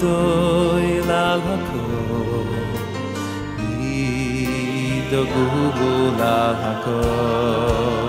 doyl al hakol, mi do gugul al.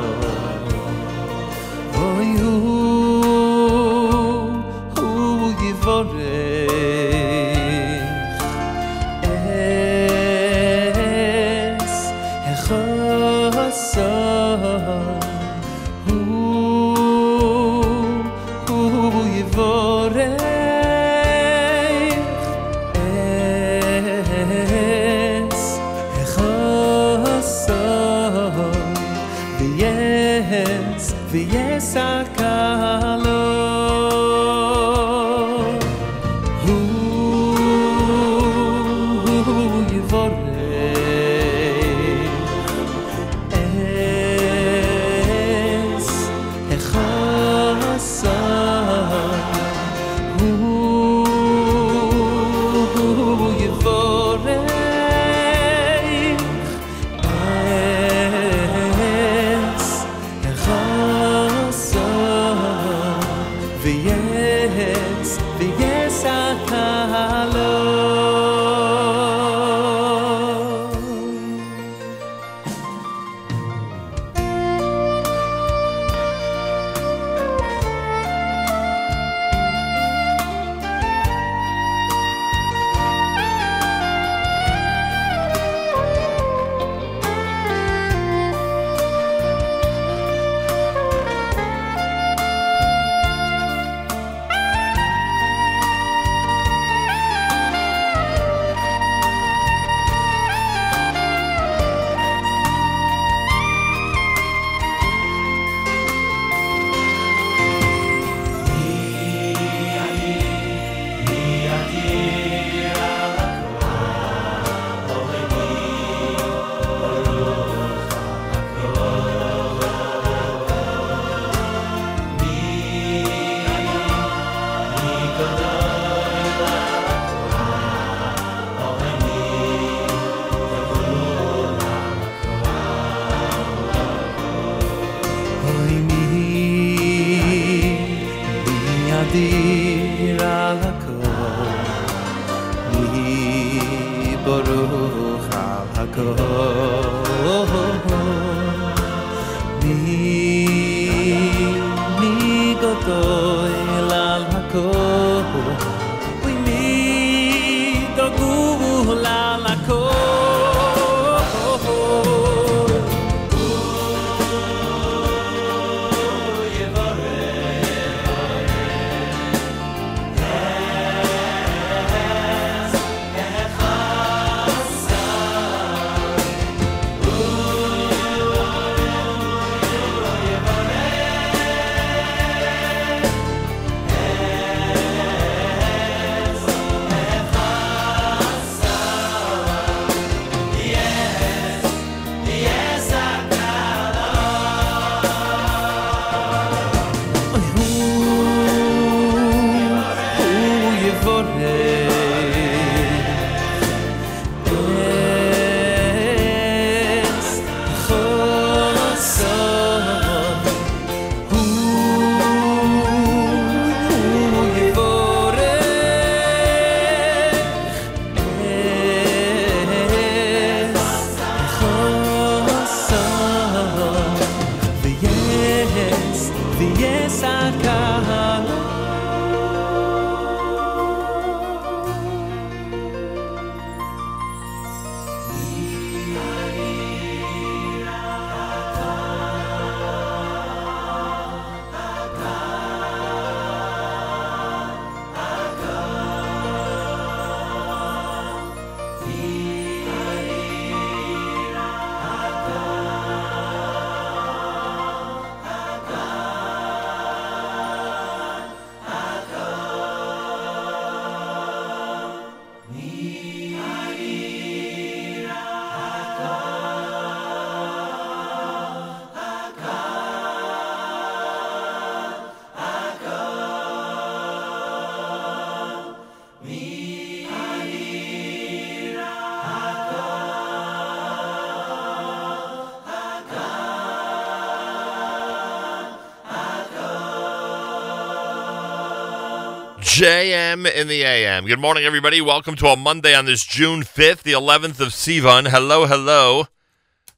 JM in the AM. Good morning, everybody. Welcome to a Monday on this June 5th, the 11th of Sivan. Hello, hello.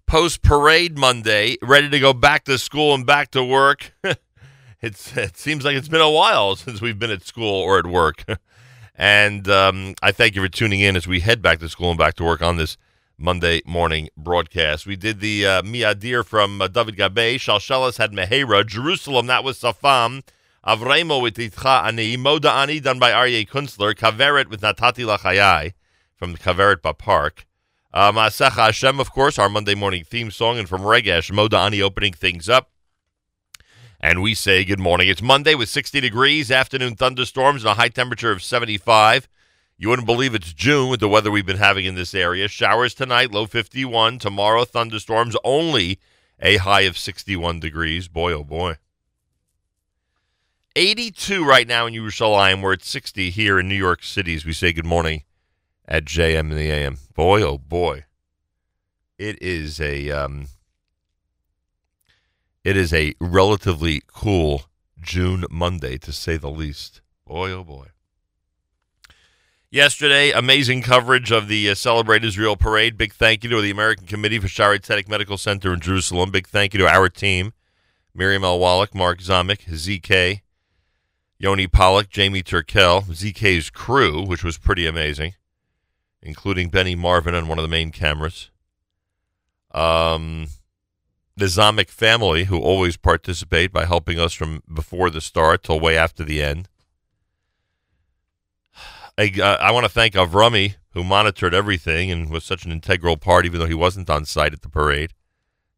Post parade Monday, ready to go back to school and back to work. it's It seems like it's been a while since we've been at school or at work. and um, I thank you for tuning in as we head back to school and back to work on this Monday morning broadcast. We did the uh, Miadir from uh, David Gabe. Shalshelas had Mehera. Jerusalem, that was Safam. Avremo with Itcha Ani, Moda Ani done by Aryeh Kunstler, Kaveret with Natati Lachayai from the Kaveret Park. Uh, Maasecha Hashem, of course, our Monday morning theme song, and from Regesh, Moda Ani opening things up. And we say good morning. It's Monday with 60 degrees, afternoon thunderstorms, and a high temperature of 75. You wouldn't believe it's June with the weather we've been having in this area. Showers tonight, low 51. Tomorrow, thunderstorms, only a high of 61 degrees. Boy, oh boy. 82 right now in Yerushalayim. We're at 60 here in New York City as we say good morning at JM in the AM. Boy, oh boy. It is a um, it is a relatively cool June Monday to say the least. Boy, oh boy. Yesterday, amazing coverage of the uh, Celebrate Israel parade. Big thank you to the American Committee for Shaare Zedek Medical Center in Jerusalem. Big thank you to our team, Miriam L. Wallach, Mark Zamek, ZK, Yoni Pollock, Jamie Turkel, ZK's crew, which was pretty amazing, including Benny Marvin on one of the main cameras. Um, the Zamek family, who always participate by helping us from before the start till way after the end. I, uh, I want to thank Avrami, who monitored everything and was such an integral part, even though he wasn't on site at the parade.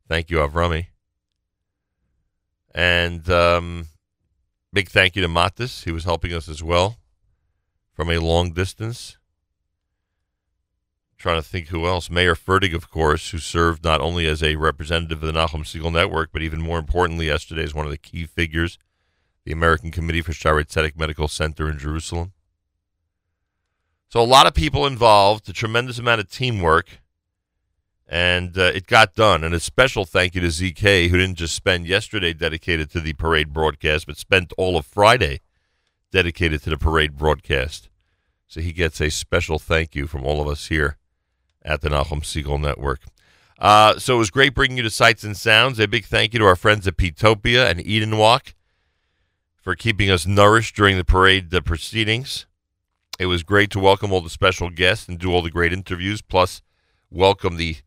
Thank you, Avrami. And um, Big thank you to Matis. He was helping us as well from a long distance. Trying to think who else. Meir Fertig, of course, who served not only as a representative of the Nachum Segal Network, but even more importantly, yesterday as one of the key figures, the American Committee for Shaare Zedek Medical Center in Jerusalem. So a lot of people involved, a tremendous amount of teamwork and uh, it got done. And a special thank you to ZK, who didn't just spend yesterday dedicated to the parade broadcast, but spent all of Friday dedicated to the parade broadcast. So he gets a special thank you from all of us here at the Nachum Segal Network. Uh, so it was great bringing you to Sights and Sounds. A big thank you to our friends at Pitopia and Eden Wok for keeping us nourished during the parade the proceedings. It was great to welcome all the special guests and do all the great interviews, plus welcome the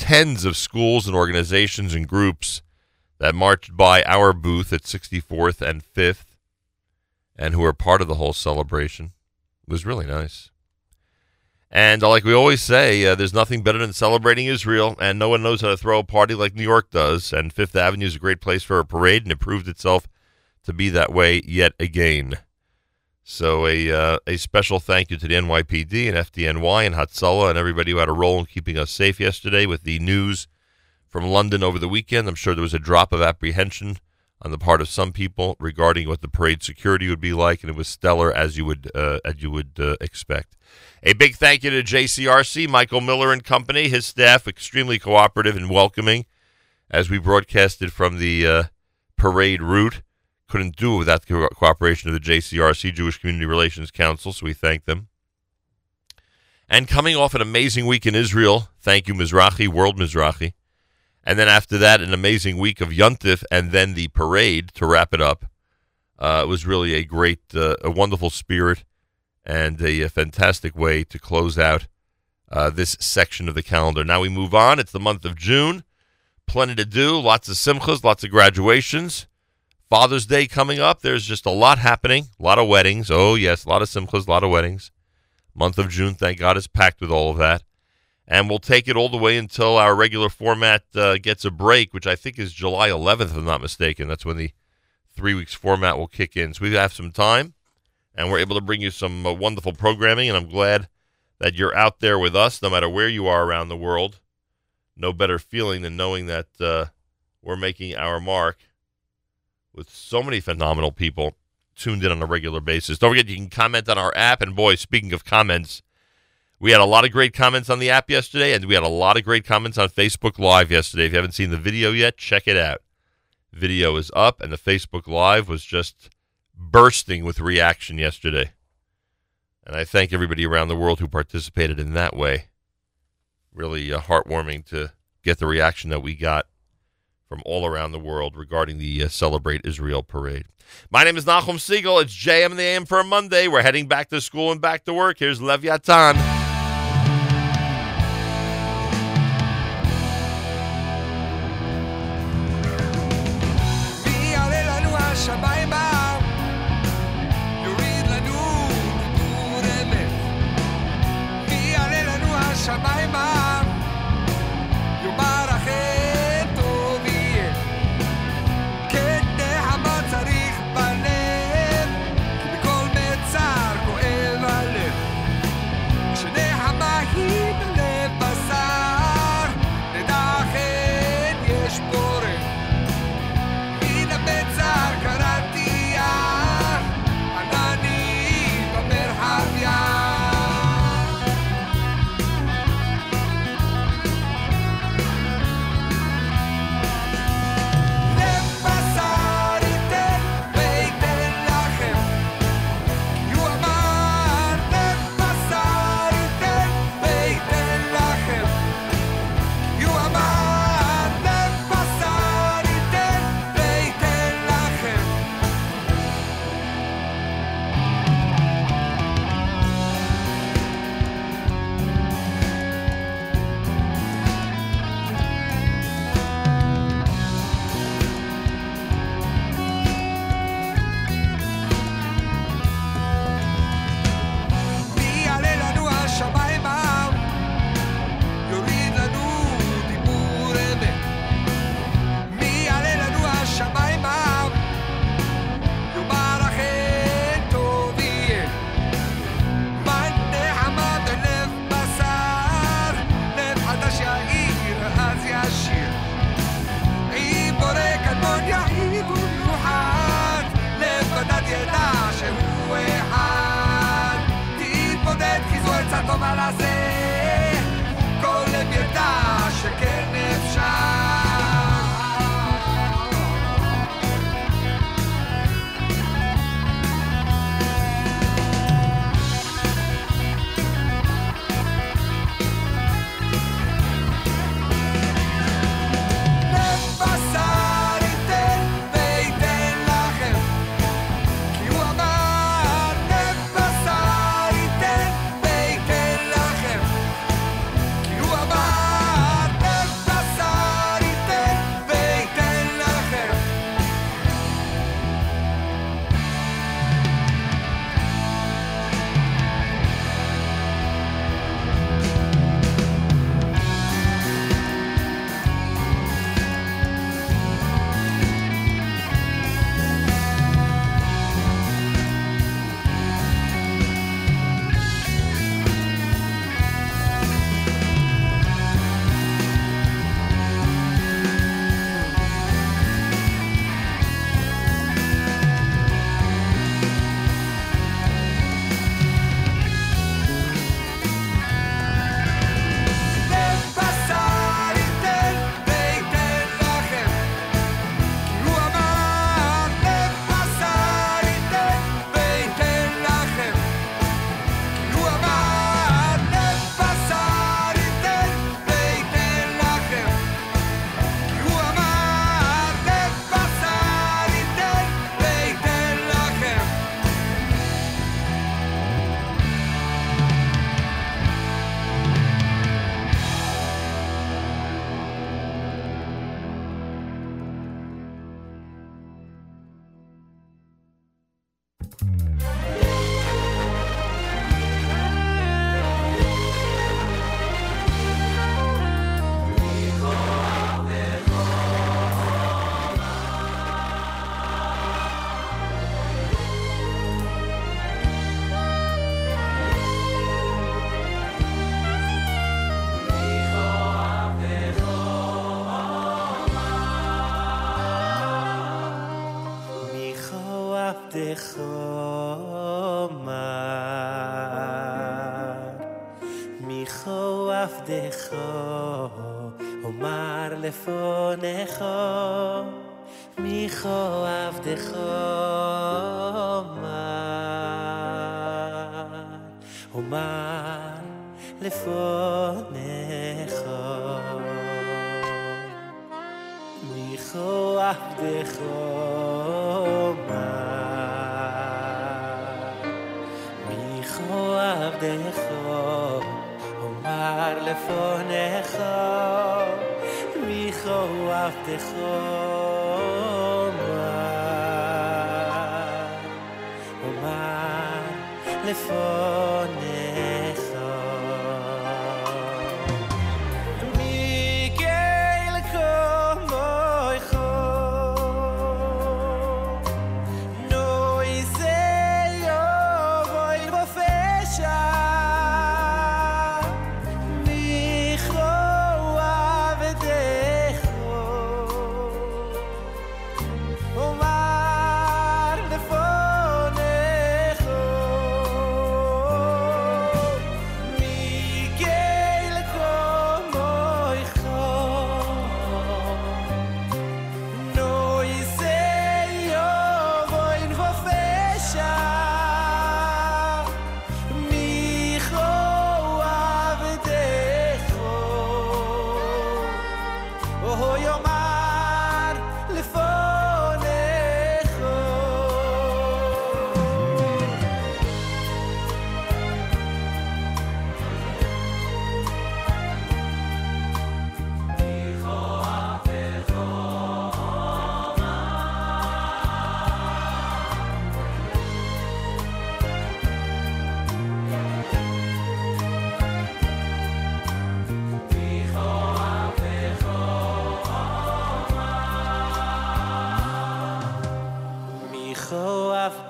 tens of schools and organizations and groups that marched by our booth at 64th and 5th and who are part of the whole celebration. It was really nice. And uh, like we always say, uh, there's nothing better than celebrating Israel, and no one knows how to throw a party like New York does. And Fifth Avenue is a great place for a parade, and it proved itself to be that way yet again. So a uh, a special thank you to the NYPD and FDNY and Hatzalah and everybody who had a role in keeping us safe yesterday with the news from London over the weekend. I'm sure there was a drop of apprehension on the part of some people regarding what the parade security would be like, and it was stellar as you would uh, as you would uh, expect. A big thank you to JCRC, Michael Miller and company, his staff, extremely cooperative and welcoming as we broadcasted from the uh, parade route couldn't do it without the cooperation of the JCRC, Jewish Community Relations Council, so we thank them. And coming off an amazing week in Israel, thank you, Mizrahi, World Mizrahi. And then after that, an amazing week of Yuntif and then the parade to wrap it up. Uh, it was really a great, uh, a wonderful spirit and a, a, fantastic way to close out uh, this section of the calendar. Now we move on. It's the month of June. Plenty to do. Lots of simchas, lots of graduations. Father's Day coming up. There's just a lot happening, a lot of weddings. Oh, yes, a lot of simchas, a lot of weddings. Month of June, thank God, is packed with all of that. And we'll take it all the way until our regular format uh, gets a break, which I think is July 11th, if I'm not mistaken. That's when the three weeks format will kick in. So we have some time, and we're able to bring you some uh, wonderful programming. And I'm glad that you're out there with us, no matter where you are around the world. No better feeling than knowing that uh, we're making our mark with so many phenomenal people tuned in on a regular basis. Don't forget, you can comment on our app. And boy, speaking of comments, we had a lot of great comments on the app yesterday, and we had a lot of great comments on Facebook Live yesterday. If you haven't seen the video yet, check it out. Video is up, and the Facebook Live was just bursting with reaction yesterday. And I thank everybody around the world who participated in that way. Really uh, heartwarming to get the reaction that we got from all around the world regarding the uh, Celebrate Israel parade. My name is Nachum Segal. It's JM the AM for a Monday. We're heading back to school and back to work. Here's Leviathan.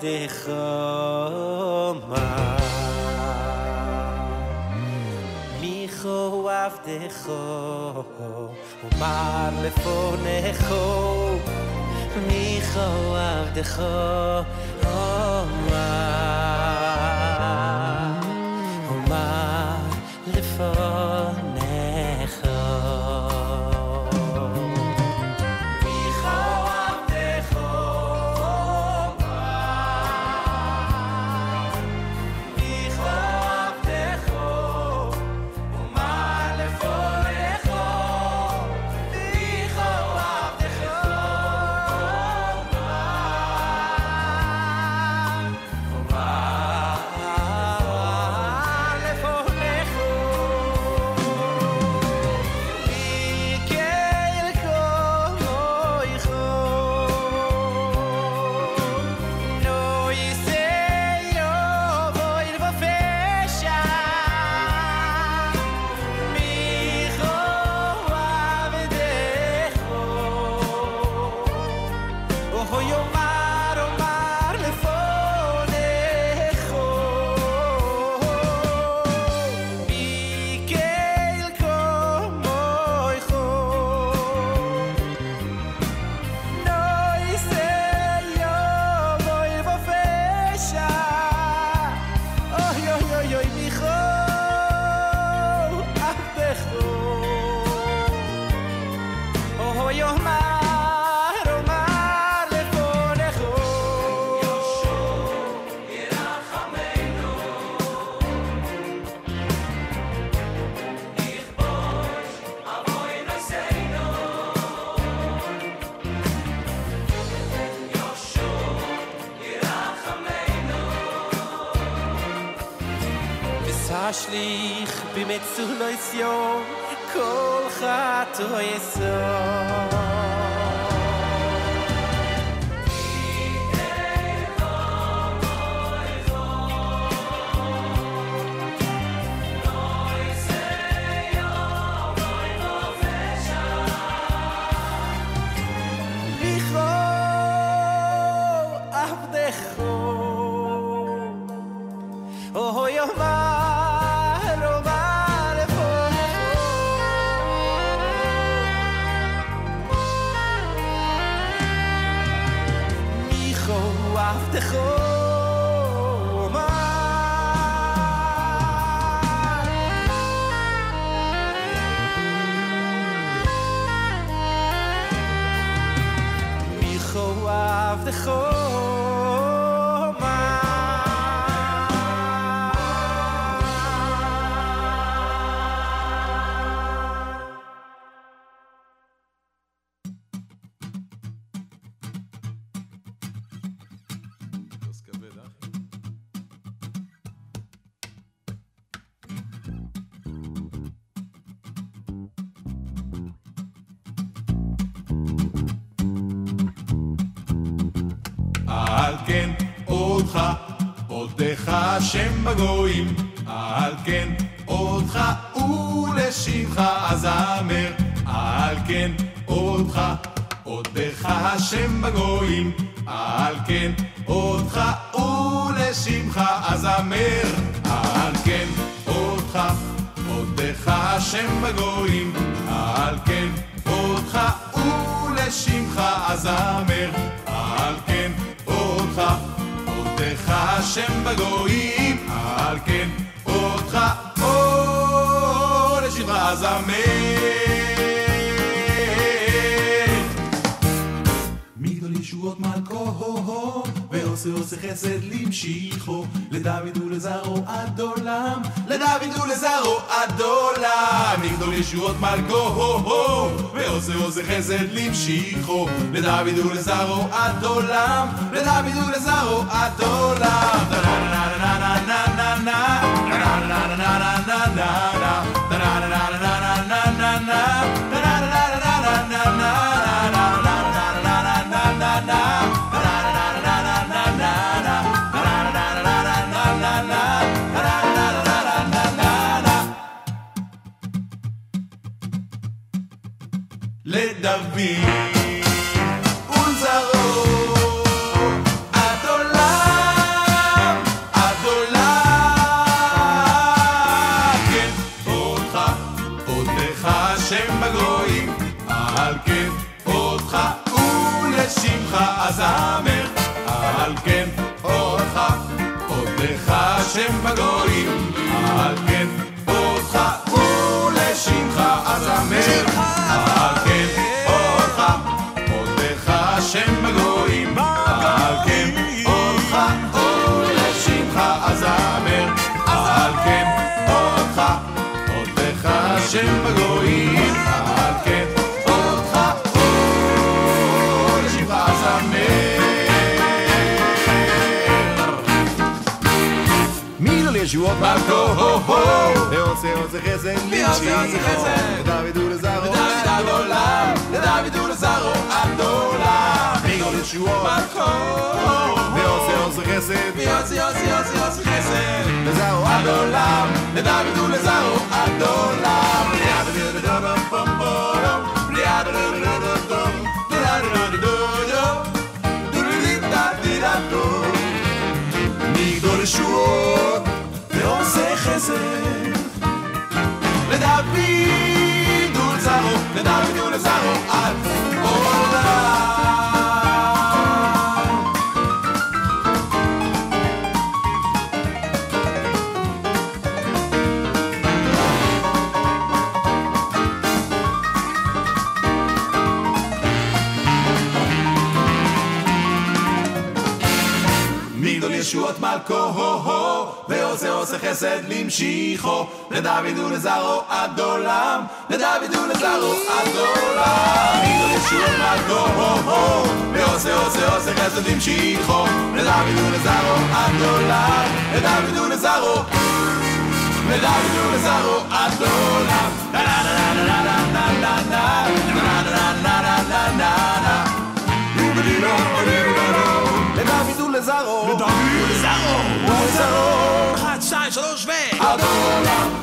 מיכו עבדך אומר מיכו עבדך אומר לפונך ישועות מלכו, ועושה עושה חסד למשיחו, לדוד ולזרעו עד עולם, לדוד ולזרעו עד עולם. השם בגויים, על כן אותך כל שבעה זמר. מילה לא לישועות? בקו, ועושה עושה חסן ליצ'י, ודוד הוא לזרעו עד עולם, ודוד הוא לזרעו עד עולם. מילה לא לישועות? בקו, ועושה עושה חסן, ועושה עושה עושה חסן, לזרעו עד עולם, ודוד הוא לזרעו ישועות ועושה חסד לדוד ולזרעו, לדוד ולזרעו עד עולם. ישועות מלכו, ועושה עושה חסד למשיחו, לדוד ולזרעו עד עולם, לדוד ולזרעו עד עולם. מגדול ישועות מלכו, ועושה עושה עושה חסד למשיחו, לדוד ולזרעו עד עולם, לדוד ולזרעו, לדוד ולזרעו עד עולם. לדוד ולזרעו, לדוד ולזרעו, ולזרעו, אחת, שתיים, שלוש, ו... עד עולם.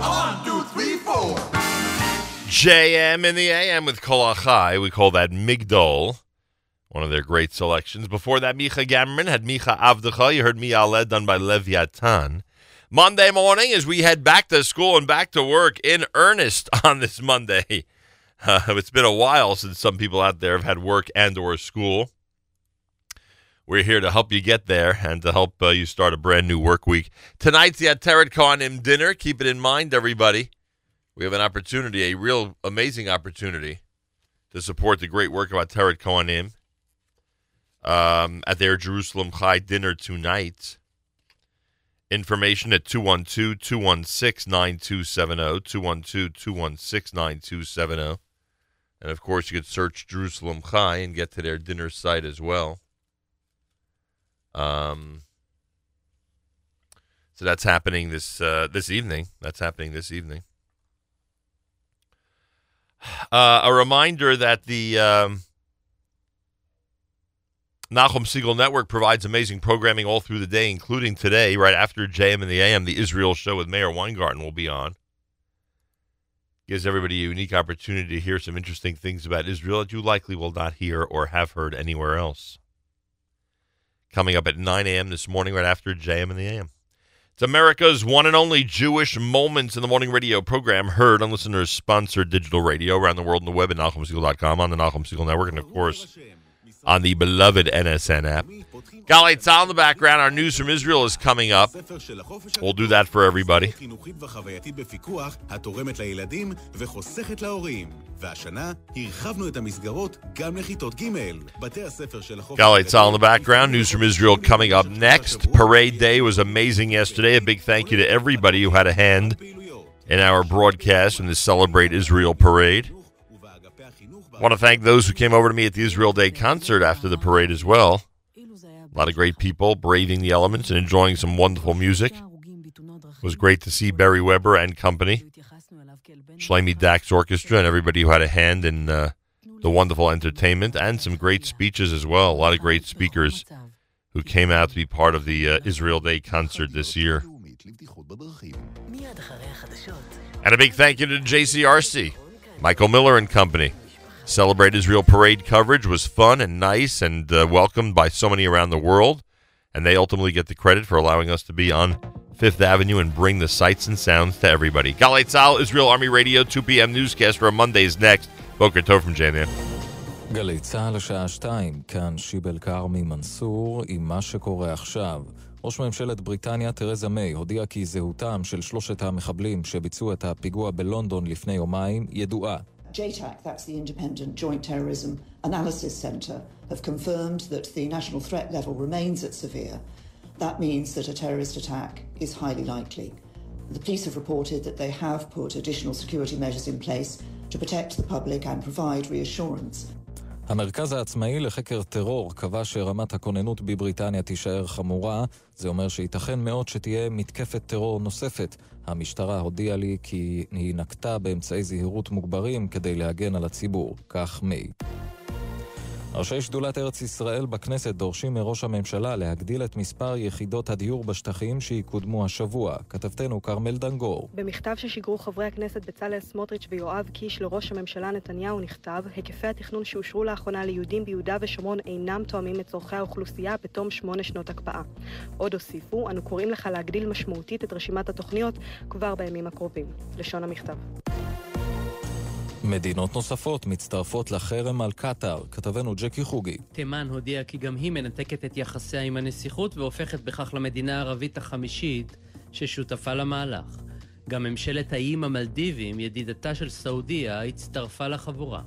One, two, three, four. JM in the AM with Kol Achai. We call that Migdol, one of their great selections. Before that, Micha Gamerman had Micha Avdecha. You heard Mi Aleh done by Leviathan. Monday morning, as we head back to school and back to work in earnest on this Monday. Uh, it's been a while since some people out there have had work and or school. We're here to help you get there and to help uh, you start a brand new work week. Tonight's the Ateret Kohanim dinner. Keep it in mind, everybody. We have an opportunity, a real amazing opportunity, to support the great work of Ateret Kohanim um, at their Jerusalem Chai dinner tonight. Information at 212 216 9270. 212 216 9270. And of course, you could search Jerusalem Chai and get to their dinner site as well. Um, So that's happening this uh, this evening. That's happening this evening. Uh, a reminder that the um, Nachum Segal Network provides amazing programming all through the day, including today, right after JM and the AM, the Israel show with Meir Weingarten will be on. Gives everybody a unique opportunity to hear some interesting things about Israel that you likely will not hear or have heard anywhere else. Coming up at 9 a.m. this morning, right after JM and the AM. It's America's one and only Jewish Moments in the Morning radio program, heard on listeners sponsored digital radio around the world on the web at NachumSegal.com, on the Nachum Segal Network, and of course on the beloved NSN app. Galei Tzal in the background. Our news from Israel is coming up. We'll do that for everybody. חינוכית וחווייתית בפיקוח, התורמת לילדים וחוסכת להורים. והשנה הרחבנו את המסגרות גם לכיתות ג'. בתי הספר של החופש... Galei Tzal in the background. News from Israel coming up next. Parade Day was amazing yesterday. A big thank you to everybody who had a hand in our broadcast in the Celebrate Israel parade. Want to thank those who came over to me at the Israel Day concert after the parade as well. A lot of great people braving the elements and enjoying some wonderful music. It was great to see Barry Weber and company, Shloime Dachs Orchestra, and everybody who had a hand in uh, the wonderful entertainment and some great speeches as well. A lot of great speakers who came out to be part of the uh, Israel Day concert this year. And a big thank you to JCRC, Michael Miller and company. Celebrate Israel Parade coverage was fun and nice and uh, welcomed by so many around the world. And they ultimately get the credit for allowing us to be on Fifth Avenue and bring the sights and sounds to everybody. Galei Tzal, Israel Army Radio, 2 p.m. newscast for Mondays next. Boker Tov from JNN. גלי צה"ל השעה שתיים, כאן שיבל כרמי מנסור עם מה שקורה עכשיו. ראש ממשלת בריטניה תרזה מיי הודיעה כי זהותם של שלושת המחבלים שביצעו את הפיגוע בלונדון לפני יומיים ידועה. JTAC, that's the Independent Joint Terrorism Analysis Centre, have confirmed that the national threat level remains at severe. That means that a terrorist attack is highly likely. The police have reported that they have put additional security measures in place to protect the public and provide reassurance. המרכז העצמאי לחקר טרור קבע שרמת הכוננות בבריטניה תישאר חמורה. זה אומר שייתכן מאוד שתהיה מתקפת טרור נוספת. המשטרה הודיעה לי כי היא נקטה באמצעי זהירות מוגברים כדי להגן על הציבור. כך מיי. ראשי שדולת ארץ ישראל בכנסת דורשים מראש הממשלה להגדיל את מספר יחידות הדיור בשטחים שיקודמו השבוע. כתבתנו כרמל דנגור. במכתב ששיגרו חברי הכנסת בצלאל סמוטריץ' ויואב קיש לראש הממשלה נתניהו נכתב היקפי התכנון שאושרו לאחרונה ליהודים ביהודה ושומרון אינם תואמים את צורכי האוכלוסייה בתום שמונה שנות הקפאה. עוד הוסיפו, אנו קוראים לך להגדיל משמעותית את רשימת התוכניות כבר בימים הקרובים. לשון המכתב. מדינות נוספות מצטרפות לחרם על קטאר. כתבנו ג'קי חוגי. תימן הודיעה כי גם היא מנתקת את יחסיה עם הנסיכות והופכת בכך למדינה הערבית החמישית ששותפה למהלך. גם ממשלת האיים המלדיבים, ידידתה של סעודיה, הצטרפה לחבורה.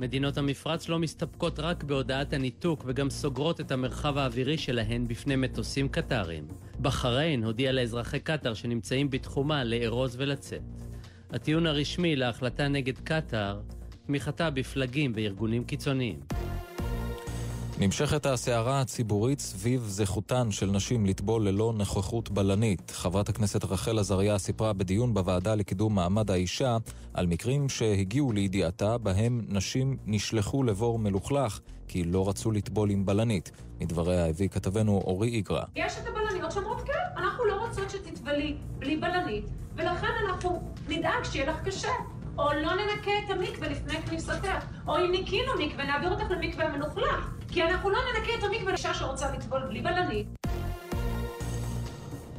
מדינות המפרץ לא מסתפקות רק בהודעת הניתוק וגם סוגרות את המרחב האווירי שלהן בפני מטוסים קטריים. בחריין הודיעה לאזרחי קטאר שנמצאים בתחומה לארוז ולצאת. הטיעון הרשמי להחלטה נגד קטאר, תמיכתה בפלגים וארגונים קיצוניים. נמשכת הסערה הציבורית סביב זכותן של נשים לטבול ללא נוכחות בלנית. חברת הכנסת רחל עזריה סיפרה בדיון בוועדה לקידום מעמד האישה על מקרים שהגיעו לידיעתה בהם נשים נשלחו לבור מלוכלך כי לא רצו לטבול עם בלנית. מדבריה הביא כתבנו אורי איגרא. יש את הבלניות שאומרות כן, אנחנו לא רוצות שתטבלי בלי בלנית, ולכן אנחנו נדאג שיהיה לך קשה. או לא ננקה את המקווה לפני כניסתך, או אם ניקינו מקווה, נעביר אותך למקווה המלוכלך. כי אנחנו לא ננקה את המקווה לאישה שרוצה לטבול בלי בלנית.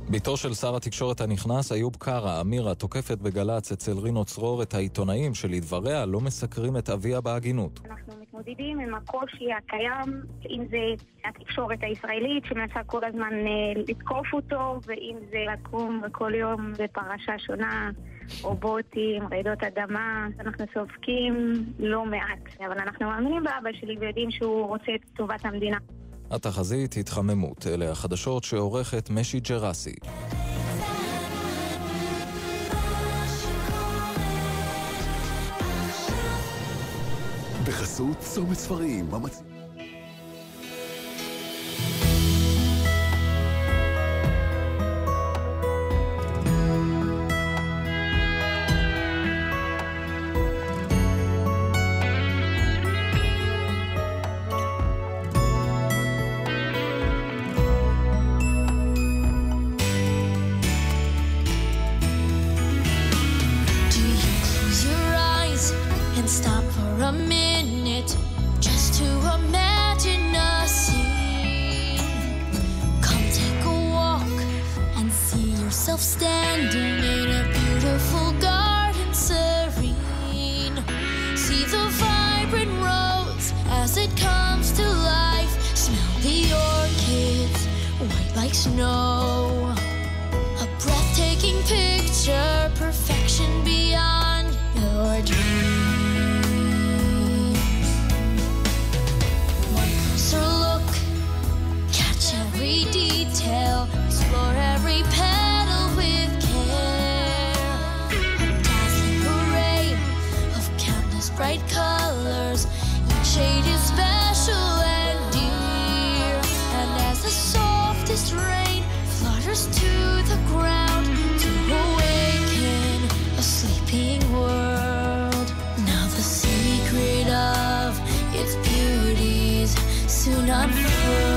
בתו של שר התקשורת הנכנס, איוב קרא, אמירה, תוקפת בגל"צ אצל רינו צרור את העיתונאים שלדבריה לא מסקרים את אביה בהגינות. אנחנו מתמודדים עם הקושי הקיים, אם זה התקשורת הישראלית שמנסה כל הזמן אה, לתקוף אותו, ואם זה לקום כל יום בפרשה שונה, או בוטים, רעידות אדמה, אנחנו סופגים לא מעט. אבל אנחנו מאמינים באבא שלי ויודעים שהוא רוצה את טובת המדינה. התחזית התחממות, אלה החדשות שעורכת משי ג'רסי. בחסות צומת ספרים, המצ... yourself standing in a beautiful garden serene. See the vibrant rose as it comes to life. Smell the orchids, white like snow. A breathtaking picture, bright colors. Each shade is special and dear. And as the softest rain flutters to the ground to awaken a sleeping world. Now the secret of its beauties soon unfurls.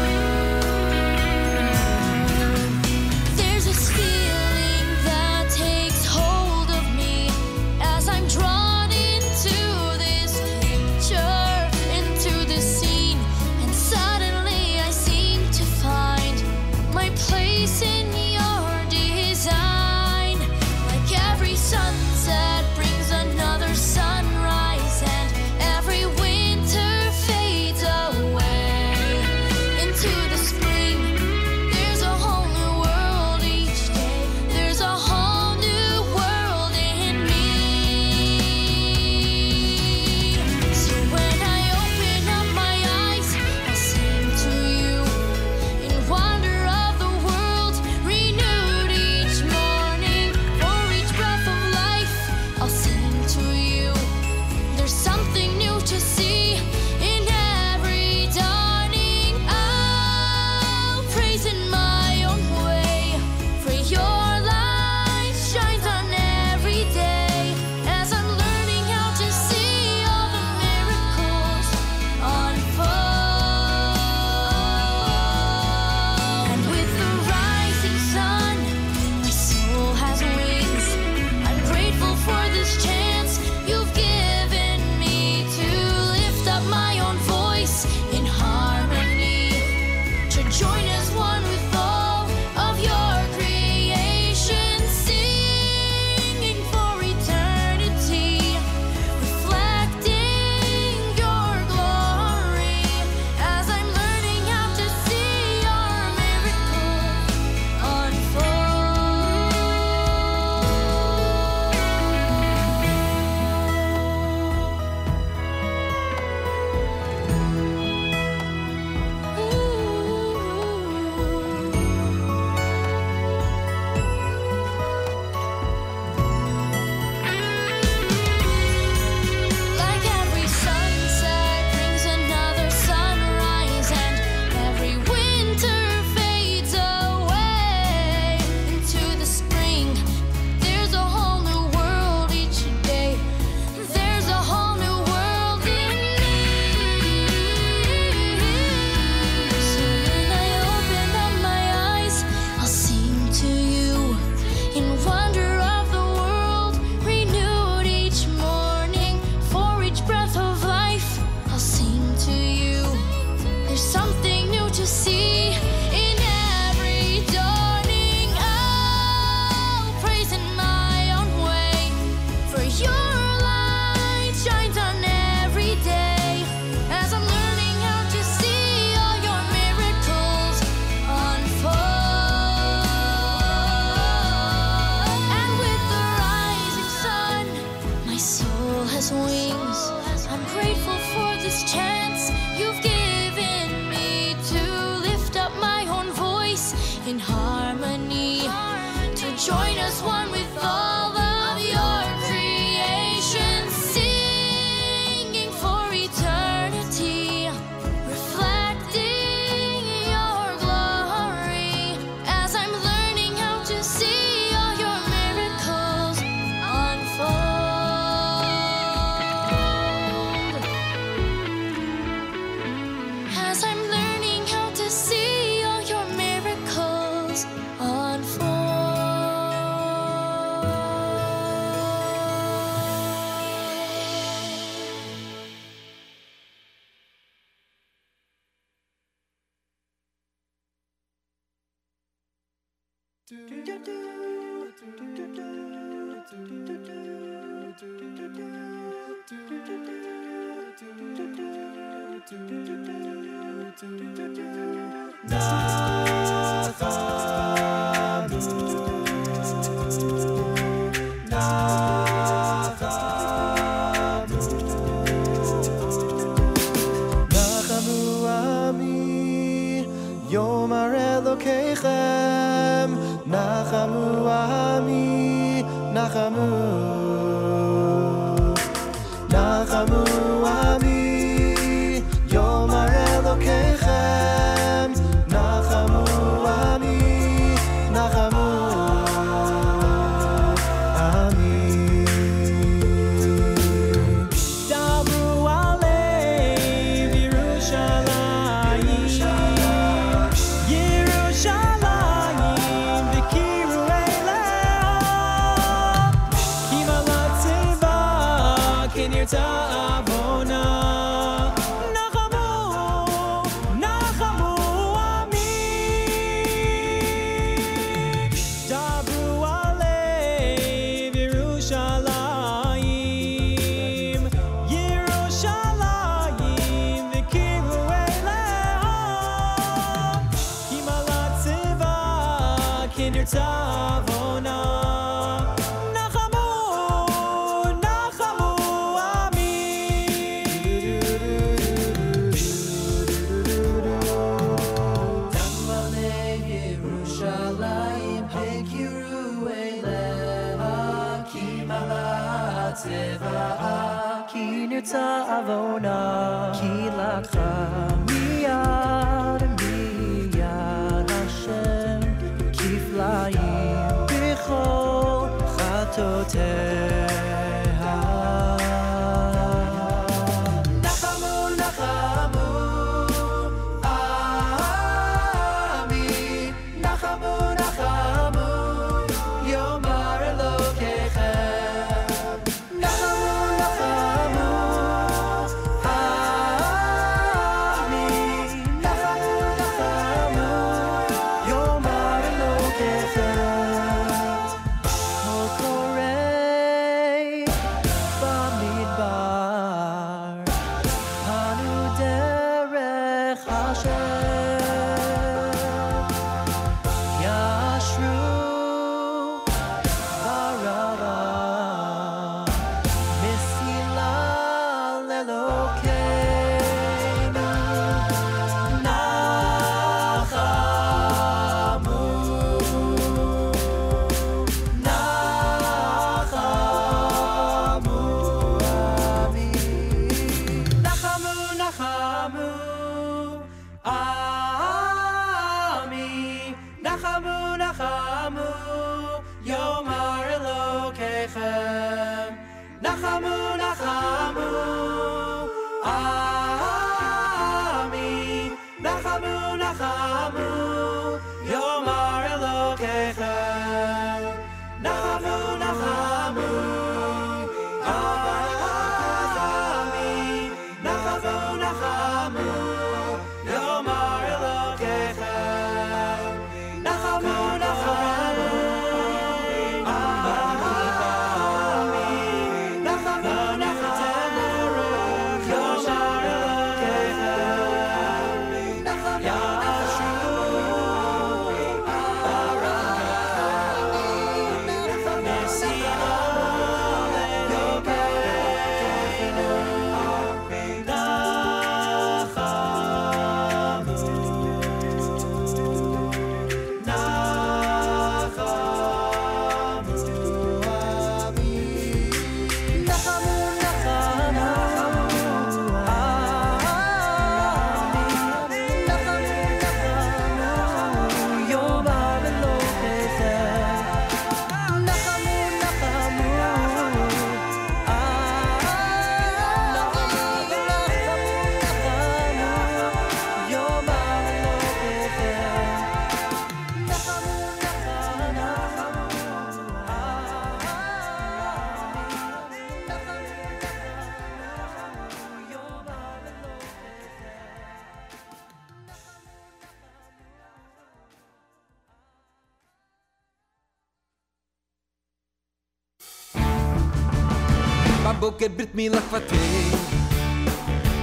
me look for thee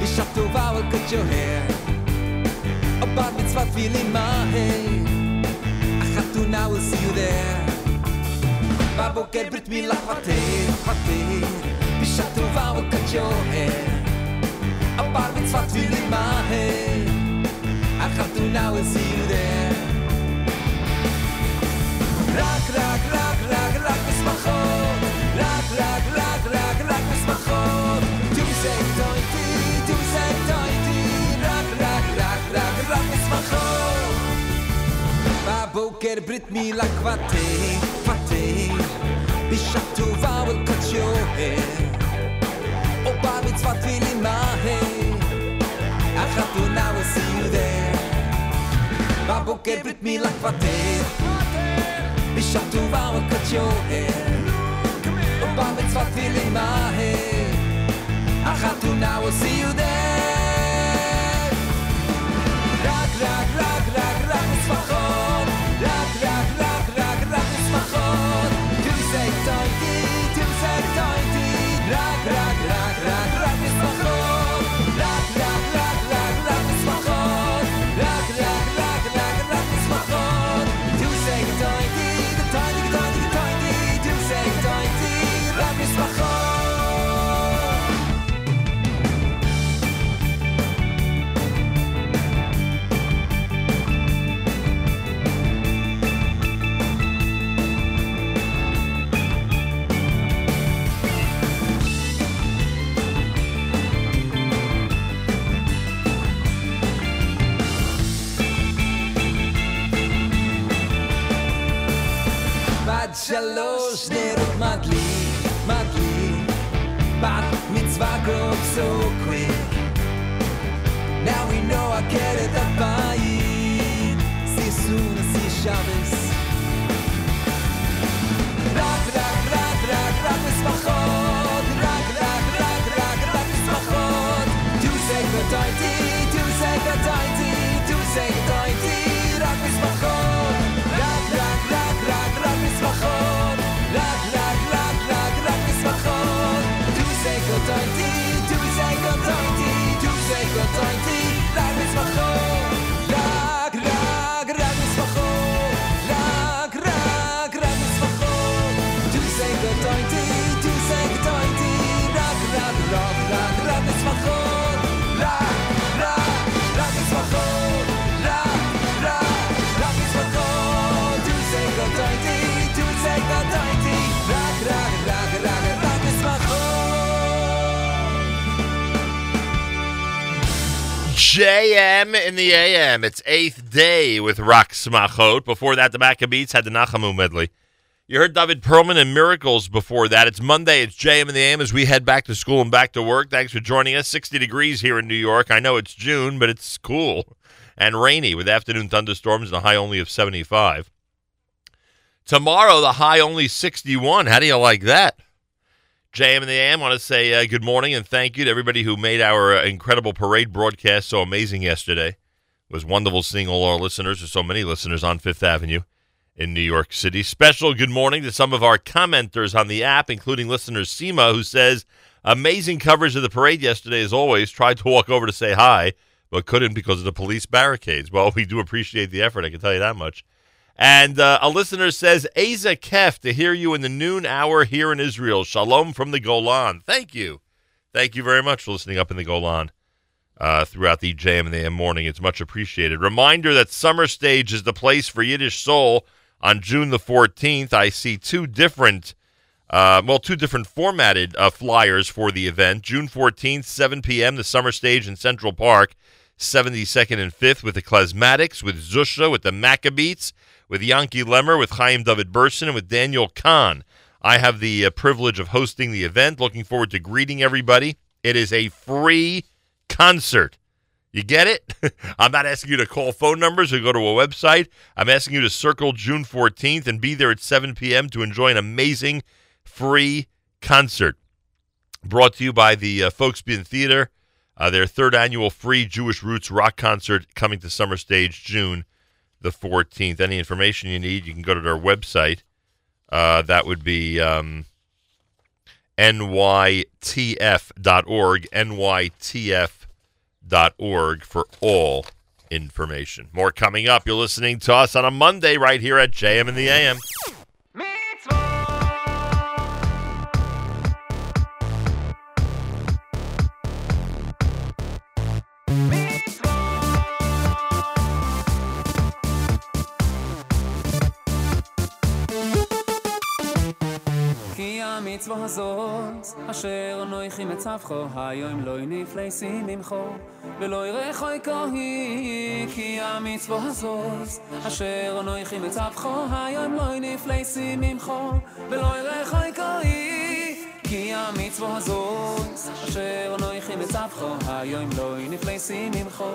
Ich hab du wow, gut joher Aber mit zwar viel in my hey I have to now see you there Babo get brit me look for thee, for thee Ich hab du wow, gut joher Aber mit zwar viel in my hey I have to now see you there Poker brytmi la kwaty, kwaty Byś aktował kocioły Obawy twatwili mahy A hatunały siude Ba poker brytmi la kwaty Byś aktował kocioły Obawy twatwili mahy A hatunały siude Rak, rak, rak so quick JM in the AM. It's eighth day with Rock Smachot. Before that, the Maccabeats had the Nachamu medley. You heard David Perlman and Miracles before that. It's Monday. It's JM in the AM as we head back to school and back to work. Thanks for joining us. 60 degrees here in New York. I know it's June, but it's cool and rainy with afternoon thunderstorms and a high only of 75. Tomorrow, the high only 61. How do you like that? JM and the AM, want to say uh, good morning and thank you to everybody who made our uh, incredible parade broadcast so amazing yesterday. It was wonderful seeing all our listeners, or so many listeners on Fifth Avenue in New York City. Special good morning to some of our commenters on the app, including listener Seema, who says, Amazing coverage of the parade yesterday, as always. Tried to walk over to say hi, but couldn't because of the police barricades. Well, we do appreciate the effort, I can tell you that much. And uh, a listener says, Asa Kef, to hear you in the noon hour here in Israel. Shalom from the Golan. Thank you. Thank you very much for listening up in the Golan uh, throughout the JM and the AM morning. It's much appreciated. Reminder that Summer Stage is the place for Yiddish Soul on June the 14th. I see two different, uh, well, two different formatted uh, flyers for the event. June 14th, 7 p.m., the Summer Stage in Central Park, 72nd and 5th with the Klezmatics, with Zusha, with the Maccabeats, with Yanky Lemmer, with Chaim David Berson, and with Daniel Kahn. I have the uh, privilege of hosting the event. Looking forward to greeting everybody. It is a free concert. You get it? I'm not asking you to call phone numbers or go to a website. I'm asking you to circle June 14th and be there at 7 p.m. to enjoy an amazing free concert. Brought to you by the uh, Theater, uh, their third annual free Jewish Roots rock concert coming to Summer Stage June the 14th. Any information you need, you can go to their website. Uh, that would be um, nytf.org, nytf.org for all information. More coming up. You're listening to us on a Monday right here at JM in the AM. המצווה הזאת, אשר נויכי מצווכו, היום לא נפלסי ממכו, ולא ירחו כהי. כי המצווה הזאת, אשר נויכי מצווכו, היום לא נפלסי ממכו, ולא ירחו כהי. כי המצווה הזאת, אשר נויכי מצווכו, היום לא נפלסי ממכו,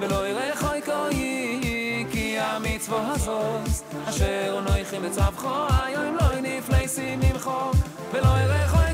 ולא ירחו כהי. המצוו הזוז, אשר נויכים בצווחו, היום לא הניף ליסים ממחו, ולא ירחו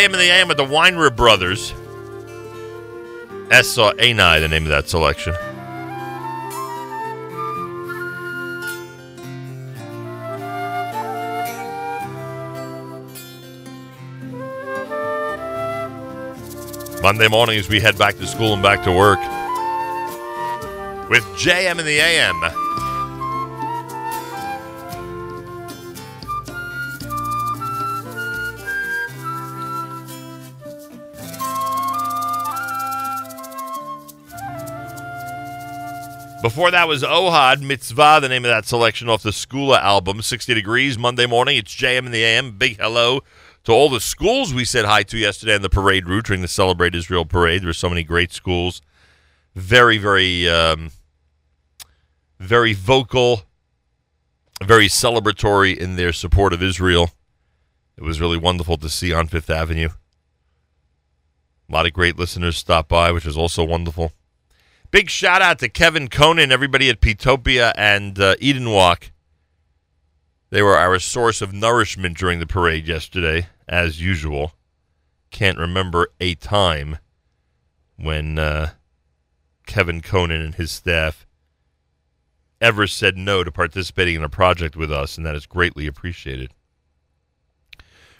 JM and the AM with the Weinrib Brothers. Essa Anai, the name of that selection. Monday mornings, we head back to school and back to work with JM and the AM. Before that was Ohad Mitzvah, the name of that selection off the Skula album, 60 Degrees, Monday morning. It's JM in the AM. Big hello to all the schools we said hi to yesterday on the parade route during the Celebrate Israel parade. There were so many great schools. Very, very, um, very vocal, very celebratory in their support of Israel. It was really wonderful to see on Fifth Avenue. A lot of great listeners stopped by, which was also wonderful. Big shout out to Kevin Conan, everybody at Pitopia and uh, Eden Wok. They were our source of nourishment during the parade yesterday, as usual. Can't remember a time when uh, Kevin Conan and his staff ever said no to participating in a project with us, and that is greatly appreciated.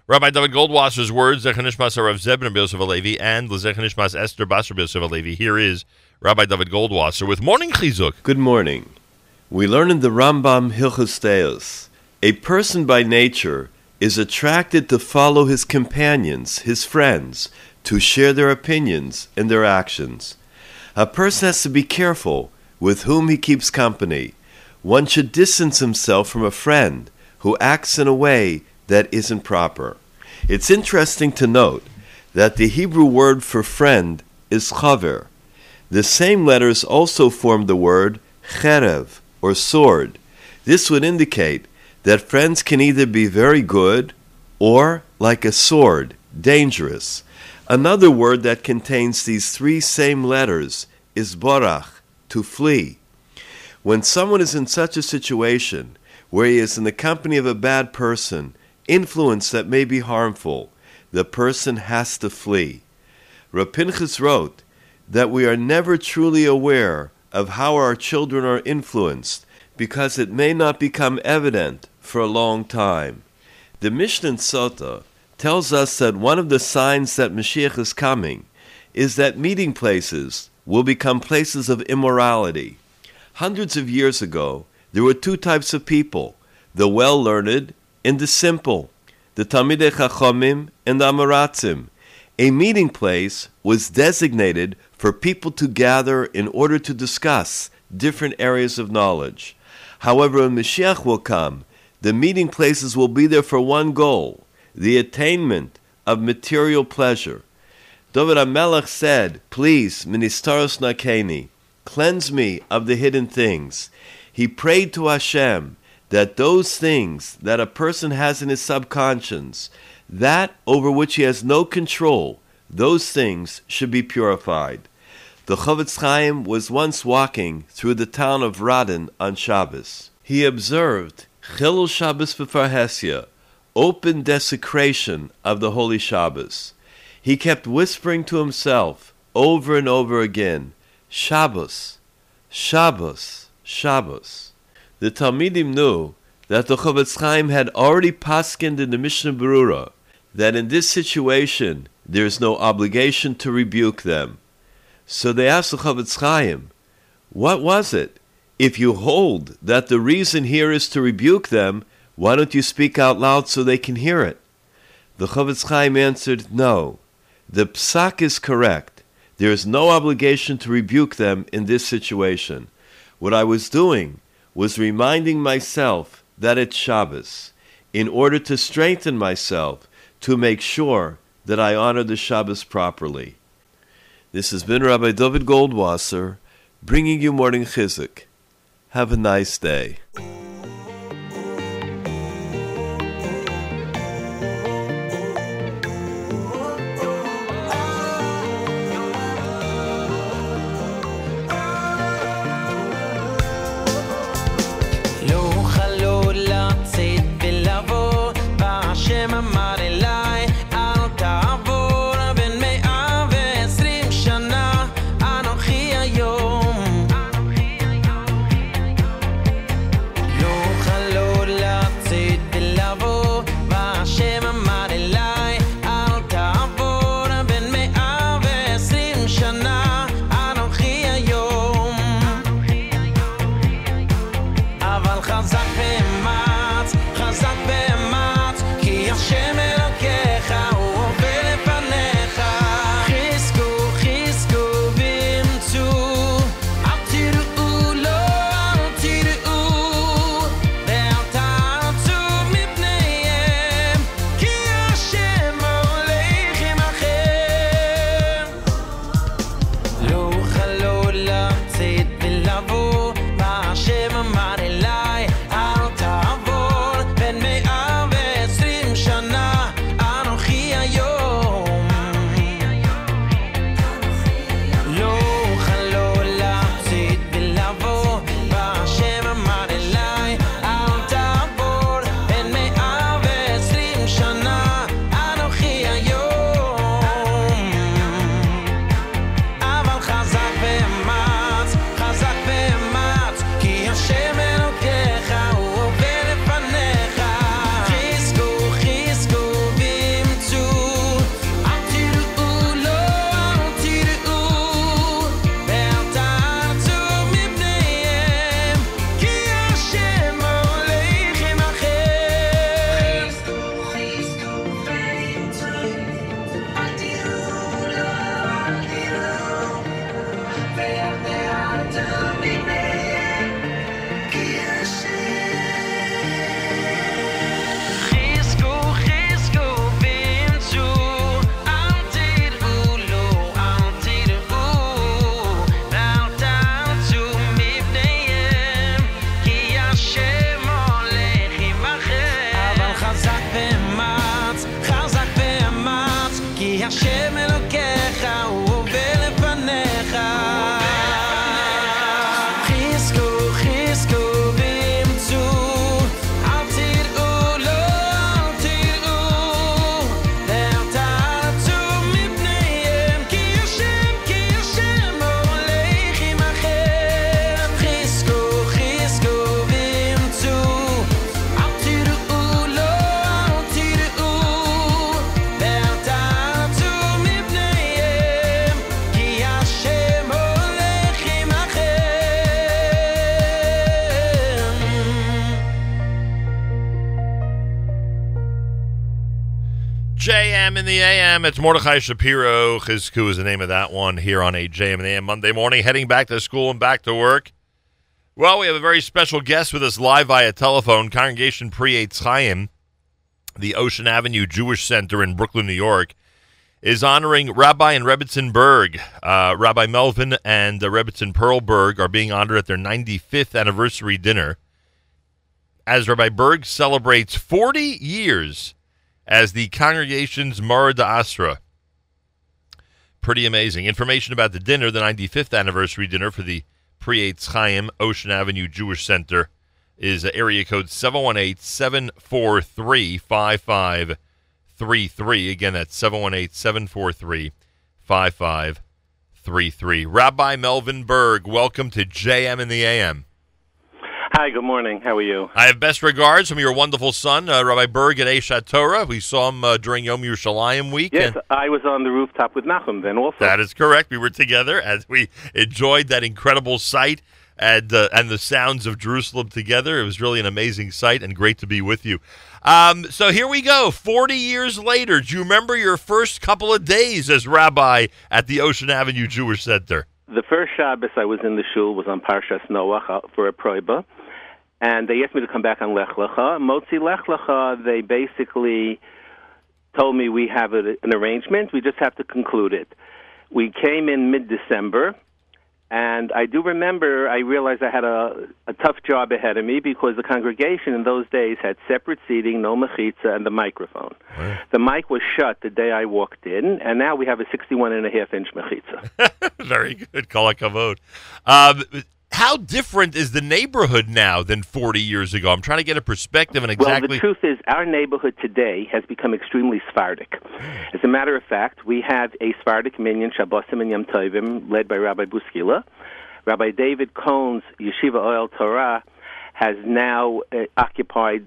Rabbi David Goldwasser's words, Zechanishmas Rav Zebner Yosef Alevi, and Zechanishmas Esther Basar Yosef Alevi. Here is Rabbi David Goldwasser with Morning Chizuk. Good morning. We learn in the Rambam Hilchos Deos, a person by nature is attracted to follow his companions, his friends, to share their opinions and their actions. A person has to be careful with whom he keeps company. One should distance himself from a friend who acts in a way that isn't proper. It's interesting to note that the Hebrew word for friend is chaver. The same letters also form the word cherev, or sword. This would indicate that friends can either be very good or, like a sword, dangerous. Another word that contains these three same letters is borach, to flee. When someone is in such a situation where he is in the company of a bad person, influence that may be harmful, the person has to flee. Rapinchas wrote that we are never truly aware of how our children are influenced because it may not become evident for a long time. The Mishnah Sota tells us that one of the signs that Mashiach is coming is that meeting places will become places of immorality. Hundreds of years ago, there were two types of people the well learned and the simple, the Talmidei Chachomim and the Amaratzim. A meeting place was designated for people to gather in order to discuss different areas of knowledge. However, when Mashiach will come, the meeting places will be there for one goal the attainment of material pleasure. David HaMelech said, Please, Ministaros Nakeni, cleanse me of the hidden things. He prayed to Hashem that those things that a person has in his subconscious, that over which he has no control, those things should be purified. The Chofetz Chaim was once walking through the town of Radin on Shabbos. He observed Chilul Shabbos B'Farhesia, open desecration of the Holy Shabbos. He kept whispering to himself over and over again, Shabbos, Shabbos, Shabbos. The Talmidim knew that the Chofetz Chaim had already paskined in the Mishnah Berurah that in this situation there is no obligation to rebuke them. So they asked the Chofetz Chaim, what was it? If you hold that the reason here is to rebuke them, why don't you speak out loud so they can hear it? The Chofetz Chaim answered, No. The psak is correct. There is no obligation to rebuke them in this situation. What I was doing was reminding myself that it's Shabbos, in order to strengthen myself to make sure that I honor the Shabbos properly. This has been Rabbi David Goldwasser bringing you morning chizuk. Have a nice day. AM. It's Mordechai Shapiro. Chizku is the name of that one here on a JM in the AM Monday morning, heading back to school and back to work. Well, we have a very special guest with us live via telephone. Congregation Eitz Chaim, the Ocean Avenue Jewish Center in Brooklyn, New York, is honoring Rabbi and Rebbitzin Burg. Uh, Rabbi Melvin and uh, Rebbitzin Perlberg are being honored at their 95th anniversary dinner as Rabbi Burg celebrates 40 years as the congregation's Mara Asra. Pretty amazing. Information about the dinner, the 95th anniversary dinner for the Pri Eitz Chaim Ocean Avenue Jewish Center, is area code 718 743 5533. Again, that's 718 743 5533. Rabbi Melvin Burg, welcome to JM in the AM. Hi, good morning. How are you? I have best regards from your wonderful son, uh, Rabbi Burg at Aish HaTorah. We saw him uh, during Yom Yerushalayim week. Yes, I was on the rooftop with Nachum then also. that is correct. We were together as we enjoyed that incredible sight and uh, and the sounds of Jerusalem together. It was really an amazing sight and great to be with you. Um, so here we go. Forty years later, do you remember your first couple of days as rabbi at the Ocean Avenue Jewish Center? The first Shabbos I was in the shul was on Parshas Noach uh, for a proiba, and they asked me to come back on Lech Lecha. Motzi Lech Lecha, they basically told me we have a, an arrangement. We just have to conclude it. We came in mid-December, and I do remember I realized I had a, a tough job ahead of me because the congregation in those days had separate seating, no mechitza, and the microphone. The mic was shut the day I walked in, and now we have a 61 and a half inch mechitza. Very good, Kol hakavod. Um, how different is the neighborhood now than 40 years ago? I'm trying to get a perspective on exactly. Well, the truth is, our neighborhood today has become extremely Sephardic. As a matter of fact, we have a Sephardic minyan, Shabbosim and Yom Tovim, led by Rabbi Buskila. Rabbi David Cohn's Yeshiva Ohel Torah has now uh, occupied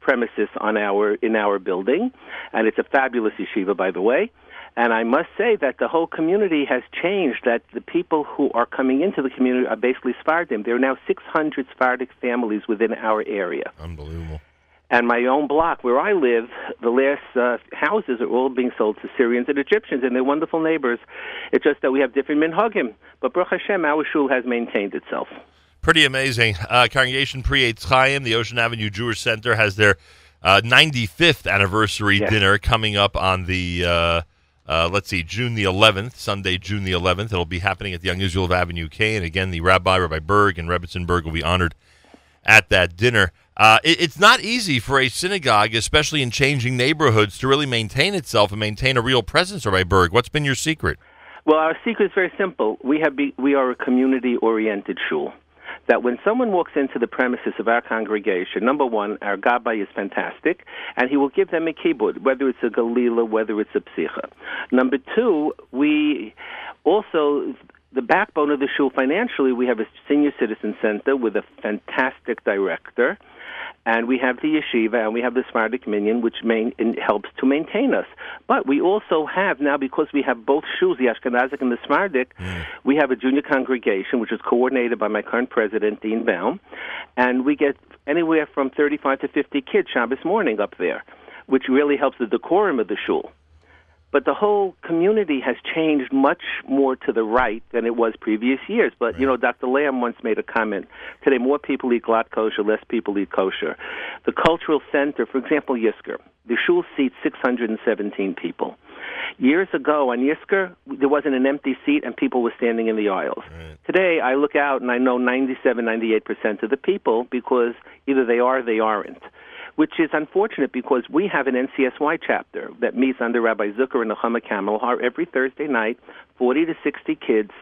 premises on our in our building, and it's a fabulous yeshiva, by the way. And I must say that the whole community has changed. That the people who are coming into the community are basically Sephardim. There are now 600 Sephardic families within our area. Unbelievable. And my own block where I live, the last uh, houses are all being sold to Syrians and Egyptians, and they're wonderful neighbors. It's just that we have different minhagim. But Baruch Hashem, our shul has maintained itself. Pretty amazing. Uh, Congregation Pri Eitz Chaim, the Ocean Avenue Jewish Center, has their uh, 95th anniversary Yes. dinner coming up on the, uh, let's see, June the 11th, Sunday, June the 11th. It'll be happening at the Israel of Avenue K. And again, the Rabbi, Rabbi Burg, and Rebbitzin Burg will be honored at that dinner. Uh, it, it's not easy for a synagogue, especially in changing neighborhoods, to really maintain itself and maintain a real presence, Rabbi Burg. What's been your secret? Well, our secret is very simple. We have be, we are a community-oriented shul. That when someone walks into the premises of our congregation, number one, our gabbai is fantastic, and he will give them a kibbud, whether it's a galila, whether it's a psicha. Number two, we also the backbone of the shul financially, we have a senior citizen center with a fantastic director, and we have the yeshiva, and we have the Sephardic Minyan, which main, in, helps to maintain us. But we also have now, because we have both shuls, the Ashkenazic and the Sephardic, we have a junior congregation, which is coordinated by my current president, Dean Baum, and we get anywhere from 35 to 50 kids Shabbos morning up there, which really helps the decorum of the shul. But the whole community has changed much more to the right than it was previous years. But, you know, Dr. Lamm once made a comment. Today, more people eat glatt kosher, less people eat kosher. The cultural center, for example, Yisker, the shul seats 617 people. Years ago on Yisker, there wasn't an empty seat and people were standing in the aisles. Today, I look out and I know 97, 98% of the people because either they are or they aren't which is unfortunate because we have an NCSY chapter that meets under Rabbi Zucker and Nechama Kamelhar every Thursday night, 40 to 60 kids.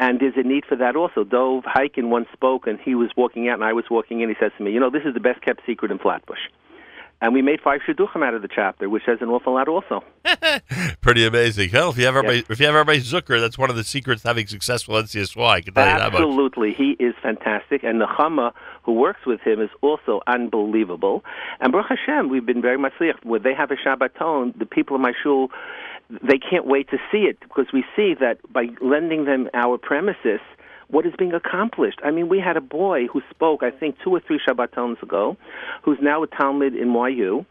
And there's a need for that also. Dov Hikind once spoke, and he was walking out, and I was walking in. He says to me, You know, this is the best kept secret in Flatbush. And we made five shidduchim out of the chapter, which says an awful lot also. Pretty amazing. Hell, if you have everybody, if you have everybody Zucker, that's one of the secrets to having successful NCSY. I can tell you that much. Absolutely. He is fantastic. And Nechama, uh, who works with him, is also unbelievable. And Baruch Hashem, we've been very much When they have a Shabbaton, the people in my shul, they can't wait to see it because we see that by lending them our premises, what is being accomplished. I mean, we had a boy who spoke, I think, two or three Shabbatons ago, who's now a Talmud in YU,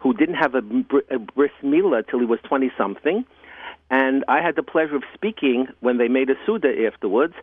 who didn't have a, br- a bris milah till he was 20 something. And I had the pleasure of speaking when they made a Suda afterwards.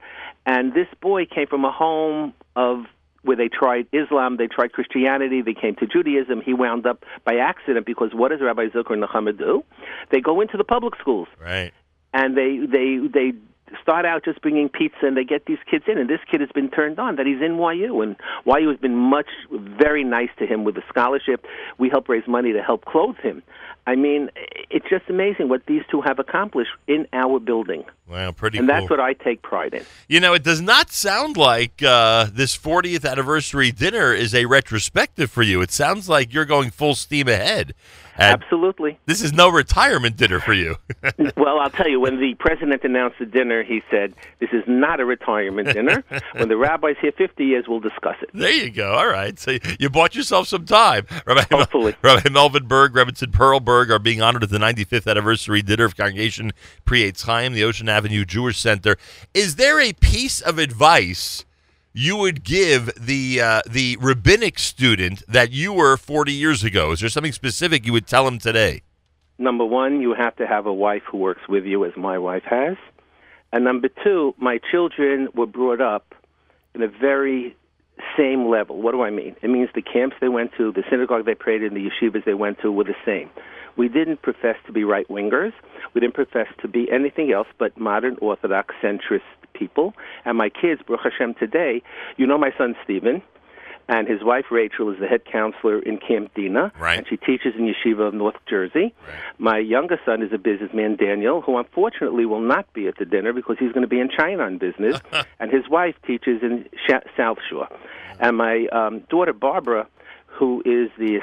And this boy came from a home of where they tried Islam, they tried Christianity, they came to Judaism. He wound up by accident because what does Rabbi Zucker and Nechama do? They go into the public schools Right. and they they they start out just bringing pizza and they get these kids in and this kid has been turned on that he's in YU and YU has been much very nice to him with a scholarship we help raise money to help clothe him I mean it's just amazing what these two have accomplished in our building Wow, pretty and cool. that's what I take pride in You know, it does not sound like uh, this 40th anniversary dinner is a retrospective for you. It sounds like you're going full steam ahead. And Absolutely. This is no retirement dinner for you. well, I'll tell you, when the president announced the dinner, he said, This is not a retirement dinner. when the rabbi's here 50 years, we'll discuss it. there you go. All right. So you bought yourself some time. Rabbi, Hopefully. Rabbi Melvin Berg, Rebbitzin Perlberg are being honored at the 95th anniversary dinner of Congregation Pri Chaim, the Ocean Avenue Jewish Center. Is there a piece of advice you would give the uh, the rabbinic student that you were 40 years ago? Is there something specific you would tell him today? Number one, you have to have a wife who works with you, as my wife has. And number two, my children were brought up in a very same level. What do I mean? It means the camps they went to, the synagogue they prayed in, the yeshivas they went to were the same. We didn't profess to be right wingers. We didn't profess to be anything else but modern Orthodox centrist people. And my kids, Baruch Hashem, today, you know my son Stephen, and his wife Rachel is the head counselor in Camp Dina, Right. and she teaches in Yeshiva of North Jersey. My younger son is a businessman, Daniel, who unfortunately will not be at the dinner because he's going to be in China on business, and his wife teaches in Sh- South Shore. And my um, daughter Barbara, who is the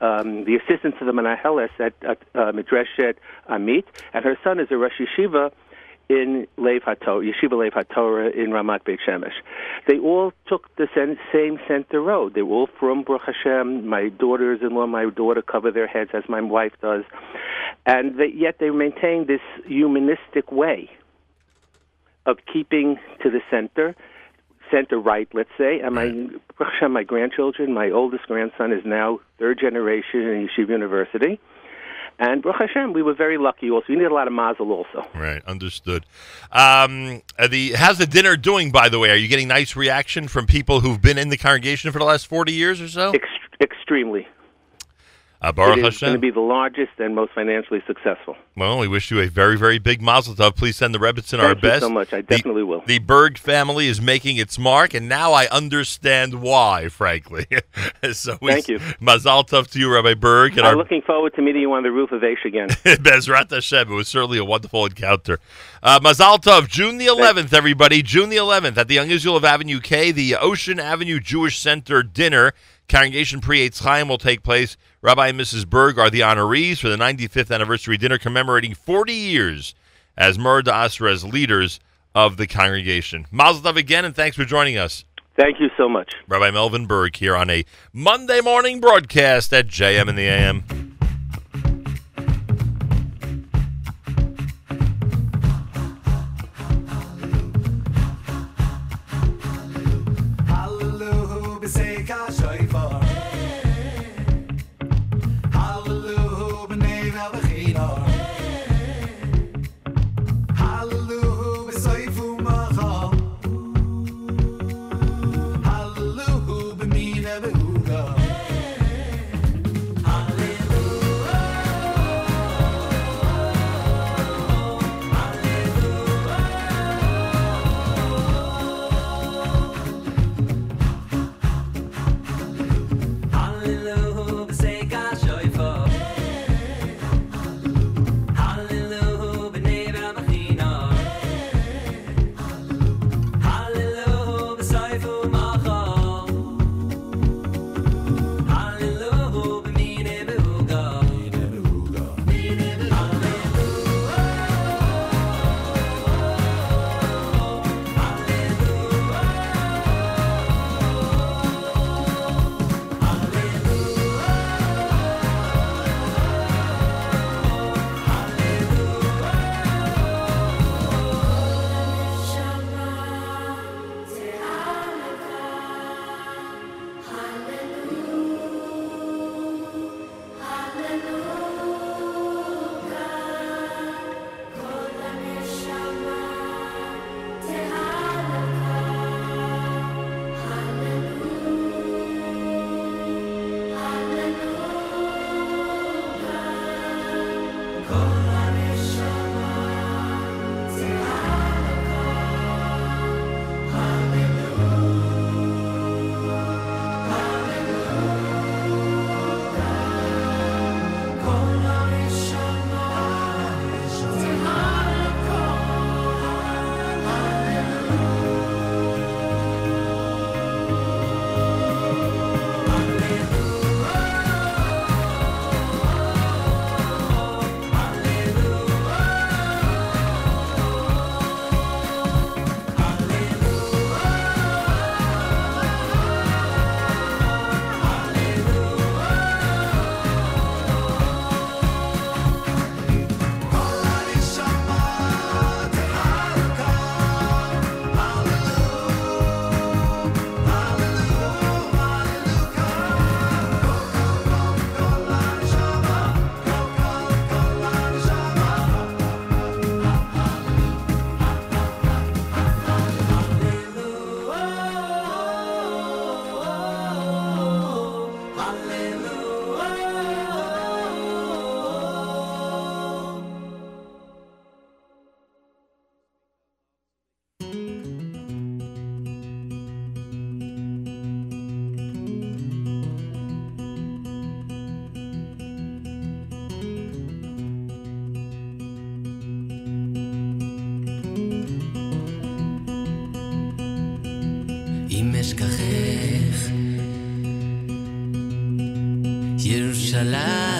um, the assistant to the Menaheles at, at uh, Amit, and her son is a Rosh Yeshiva in Lev HaTorah, Yeshiva Lev HaTorah in Ramat Beit Shemesh. They all took the same center road. They were all from Baruch Hashem. My daughters-in-law, my daughter cover their heads as my wife does. And they, yet they maintain this humanistic way of keeping to the center, center right, let's say. And my, my grandchildren, my oldest grandson is now third generation in Yeshiva University. And Baruch Hashem, we were very lucky also. We need a lot of mazel also. Right, understood. Um, uh, the how's the dinner doing? By the way, are you getting nice reaction from people who've been in the congregation for the last forty years or so? Ex- extremely. Uh, Baruch it is Hashem. going to be the largest and most financially successful. Well, we wish you a very, very big mazel tov. Please send the Rebbitzin our Thank you best. so much. I The- definitely will. The Burg family is making its mark, and now I understand why, frankly. so we, Thank you. Mazel tov to you, Rabbi Burg. And I'm our looking forward to meeting you on the roof of Aish again. Bezrat Hashem. It was certainly a wonderful encounter. Uh, Mazal Tov, June the 11th, everybody. June the 11th at the Young Israel of Avenue K, the Ocean Avenue Jewish Center dinner. Congregation Pre Chaim will take place. Rabbi and Mrs. Burg are the honorees for the 95th anniversary dinner commemorating 40 years as Murda Asra's leaders of the congregation. Mazel Tov again, and thanks for joining us. Thank you so much. Rabbi Melvin Burg here on a Monday morning broadcast at JM in the AM. alive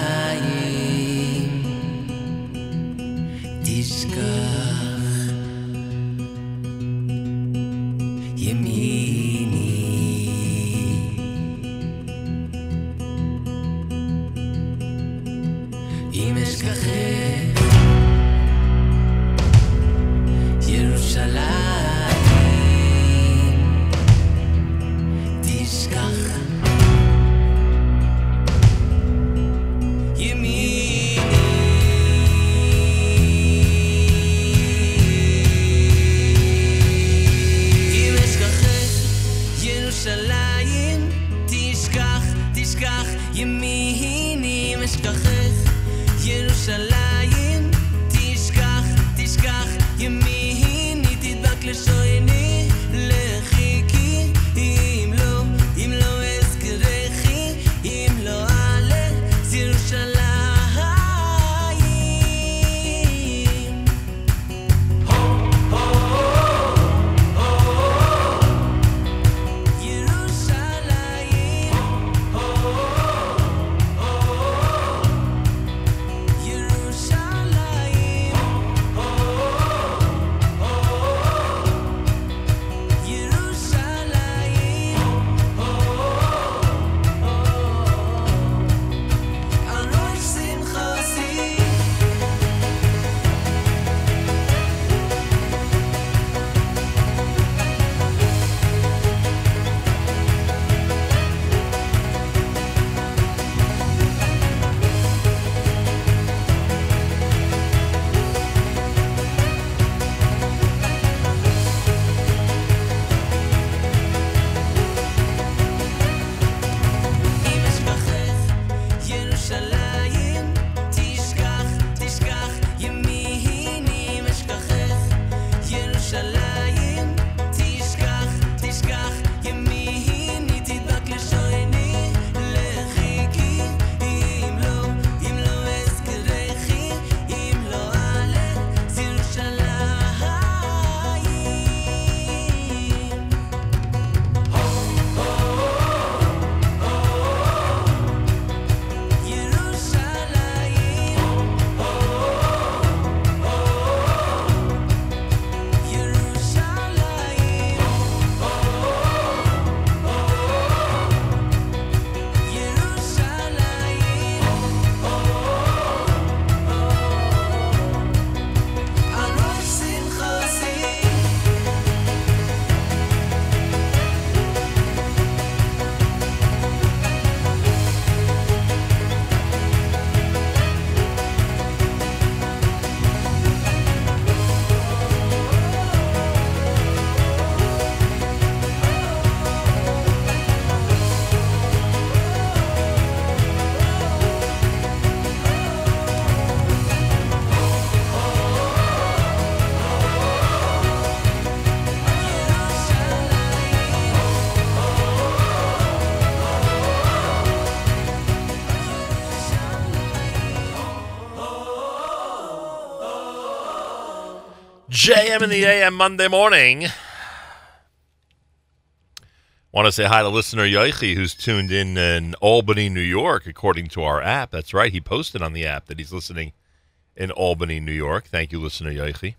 JM in the AM Monday morning. Want to say hi to listener Yoichi, who's tuned in in Albany, New York, according to our app. That's right. He posted on the app that he's listening in Albany, New York. Thank you, listener Yoichi.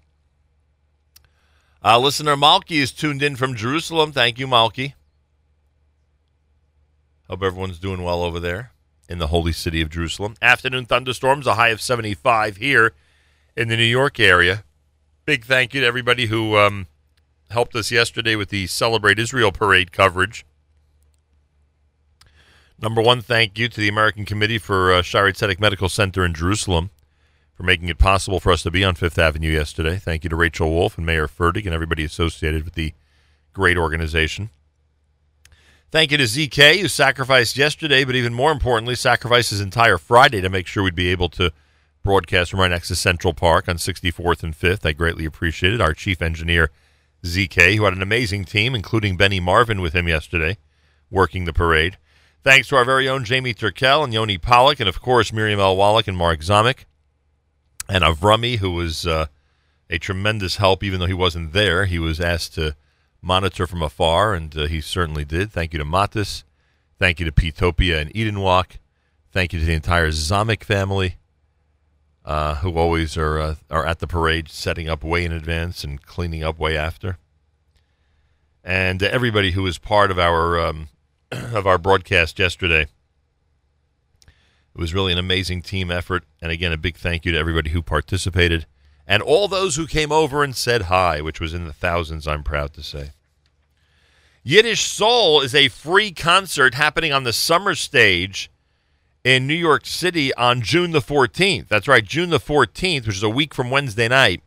Uh, listener Malky is tuned in from Jerusalem. Thank you, Malky. Hope everyone's doing well over there in the holy city of Jerusalem. Afternoon thunderstorms, a high of 75 here in the New York area. Big thank you to everybody who um, helped us yesterday with the Celebrate Israel parade coverage. Number one, thank you to the American Committee for uh, Shaare Zedek Medical Center in Jerusalem for making it possible for us to be on Fifth Avenue yesterday. Thank you to Rachel Wolf and Meir Fertig and everybody associated with the great organization. Thank you to ZK, who sacrificed yesterday, but even more importantly, sacrificed his entire Friday to make sure we'd be able to broadcast from right next to Central Park on 64th and 5th. I greatly appreciate it. Our chief engineer, ZK, who had an amazing team, including Benny Marvin with him yesterday, working the parade. Thanks to our very own Jamie Turkel and Yoni Pollock, and of course Miriam L. Wallach and Mark Zamek, and Avrami, who was uh, a tremendous help, even though he wasn't there. He was asked to monitor from afar, and uh, he certainly did. Thank you to Matis. Thank you to Pitopia and Eden Wok. Thank you to the entire Zamek family, uh, who always are uh, are at the parade, setting up way in advance and cleaning up way after. And uh, everybody who was part of our um, of our broadcast yesterday. It was really an amazing team effort, and again, a big thank you to everybody who participated and all those who came over and said hi, which was in the thousands. I'm proud to say. Yiddish Soul is a free concert happening on the summer stage in New York City on June the 14th. That's right, June the 14th, which is a week from Wednesday night.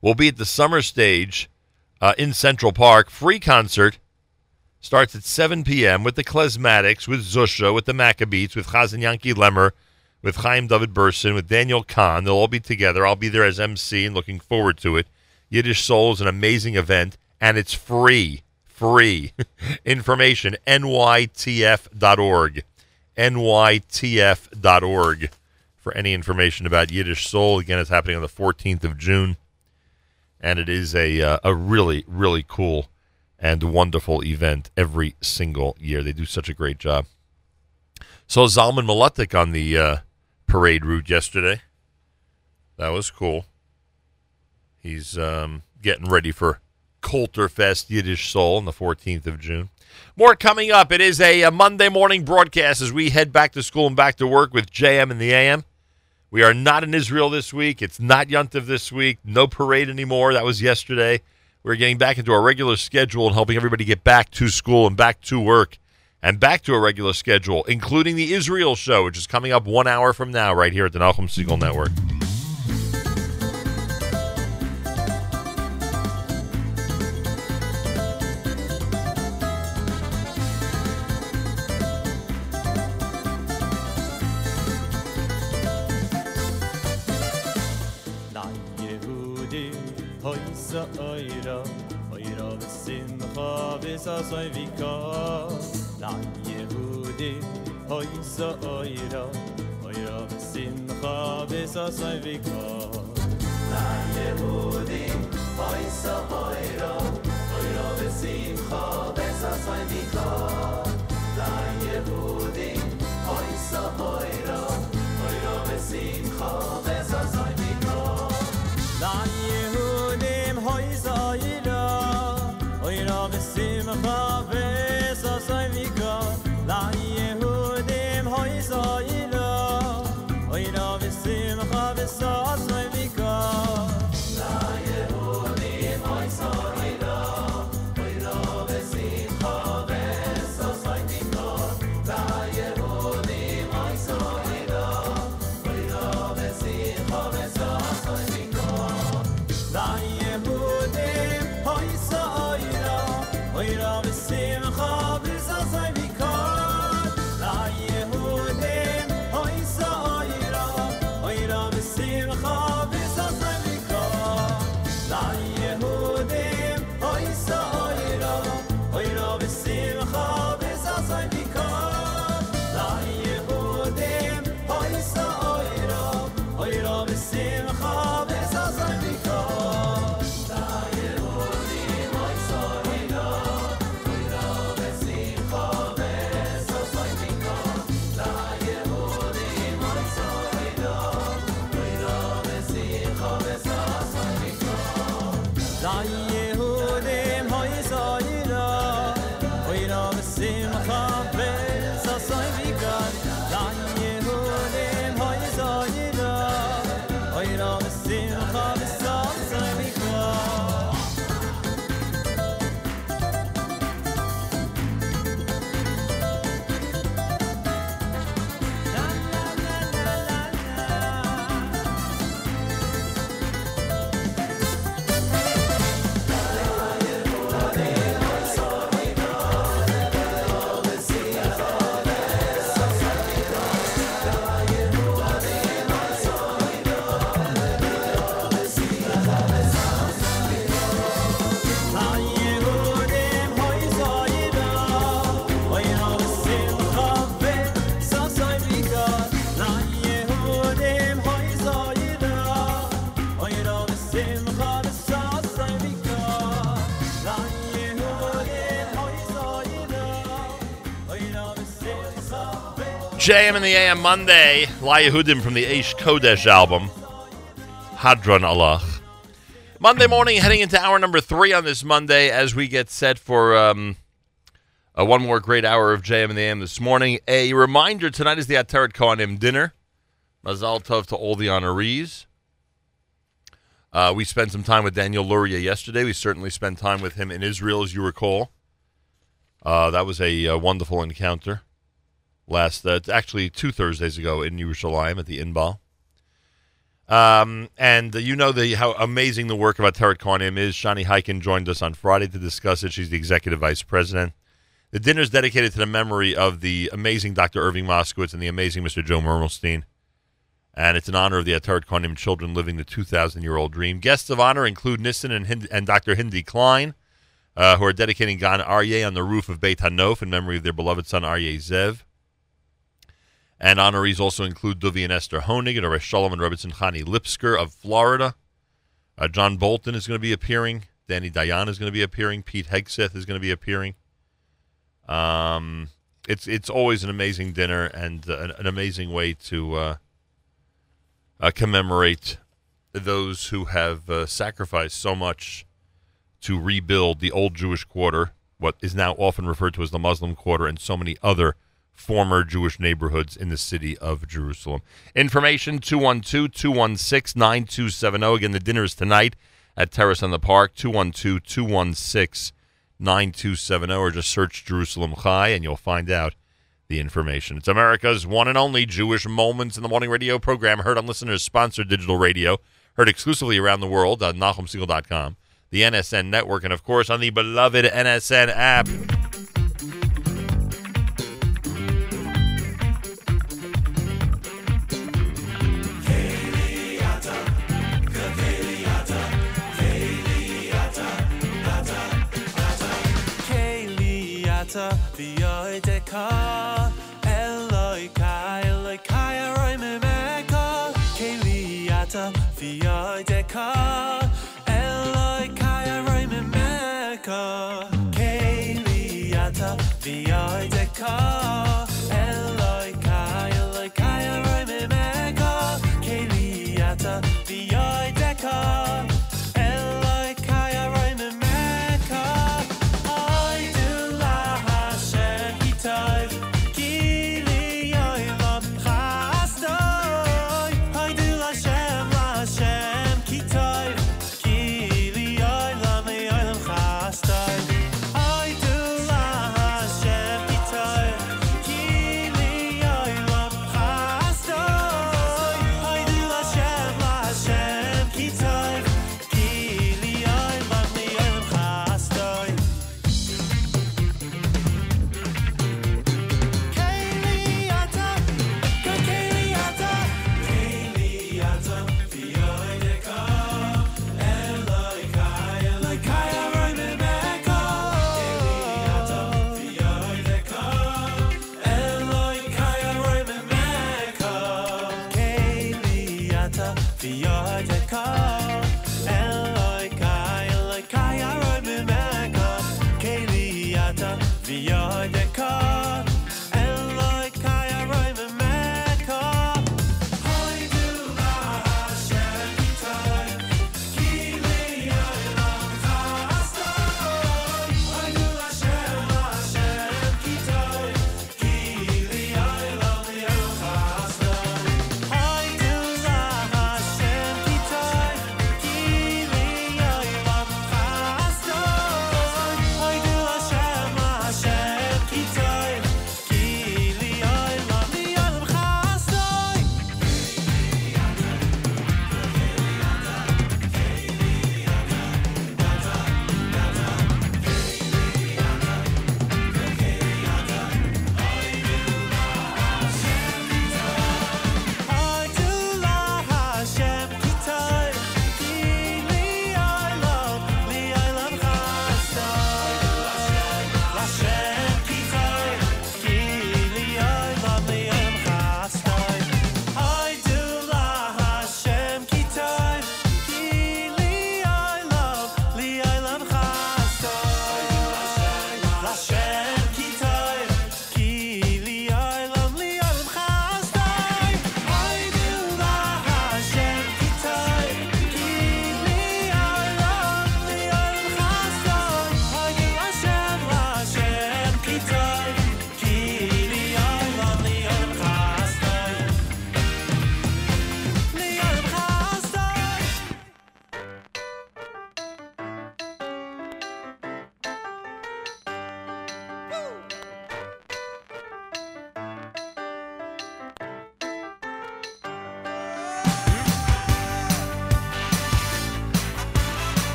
We'll be at the summer stage uh, in Central Park. Free concert starts at 7 p.m. with the Klezmatics, with Zusha, with the Maccabeats, with Chazan Yanky Lemmer, with Chaim David Berson, with Daniel Kahn. They'll all be together. I'll be there as MC and looking forward to it. Yiddish Soul is an amazing event, and it's free. Free. Information, nytf.org. nytf.org for any information about Yiddish Soul. Again, it's happening on the 14th of June, and it is a, uh, a really, really cool and wonderful event every single year. They do such a great job. So Zalman Mlotek on the uh, parade route yesterday. That was cool. He's um, getting ready for Kulturfest Yiddish Soul on the 14th of June. More coming up. It is a, a Monday morning broadcast as we head back to school and back to work with JM and the AM. We are not in Israel this week. It's not Yuntiv this week. No parade anymore. That was yesterday. We're getting back into our regular schedule and helping everybody get back to school and back to work and back to a regular schedule, including the Israel show, which is coming up one hour from now right here at the Nachum Segal Network. so so wie ko la jehude hoy so oira oira sim kha be so so wie ko. La jehude hoy so oira oira sim kha be so so wie ko. La jehude hoy so oira JM in the AM Monday, La Yehudim from the Aish Kodesh album, Hadron Allah. Monday morning, heading into hour number three on this Monday as we get set for um, one more great hour of JM in the AM this morning. A reminder tonight is the Ateret Kohanim dinner. Mazal Tov to all the honorees. Uh, we spent some time with Daniel Luria yesterday. We certainly spent time with him in Israel, as you recall. Uh, that was a, uh wonderful encounter. Last, uh, actually, two Thursdays ago in Yerushalayim at the Inbal. Um, and uh, you know the how amazing the work of Ateret Kohanim is. Shani Heiken joined us on Friday to discuss it. She's the executive vice president. The dinner is dedicated to the memory of the amazing Dr. Irving Moskowitz and the amazing Mr. Joe Mermelstein. And it's in honor of the Ateret Kohanim children living the 2,000-year-old dream. Guests of honor include Nissen and, Hind- and Dr. Hindi Klein, uh, who are dedicating Gan Aryeh on the roof of Beit Hanof in memory of their beloved son Aryeh Zev. And honorees also include Duvi and Esther Honig and Resh Shalom and Rebbetzin Chani Lipsker of Florida. Uh, John Bolton is going to be appearing. Danny Dayan is going to be appearing. Pete Hegseth is going to be appearing. Um, it's it's always an amazing dinner and uh, an, an amazing way to uh, uh, commemorate those who have uh, sacrificed so much to rebuild the old Jewish quarter, what is now often referred to as the Muslim quarter, and so many other former Jewish neighborhoods in the city of Jerusalem. Information 212 216 9270. Again, the dinner is tonight at Terrace on the Park, 212 216 9270, or just search Jerusalem Chai and you'll find out the information. It's America's one and only Jewish Moments in the Morning radio program, heard on listeners sponsored digital radio, heard exclusively around the world on NachumSegal.com, the NSN network, and of course on the beloved NSN app. Keliata v'yoideka Eloikai Eloikai aroi memeka Keliata v'yoideka Eloikai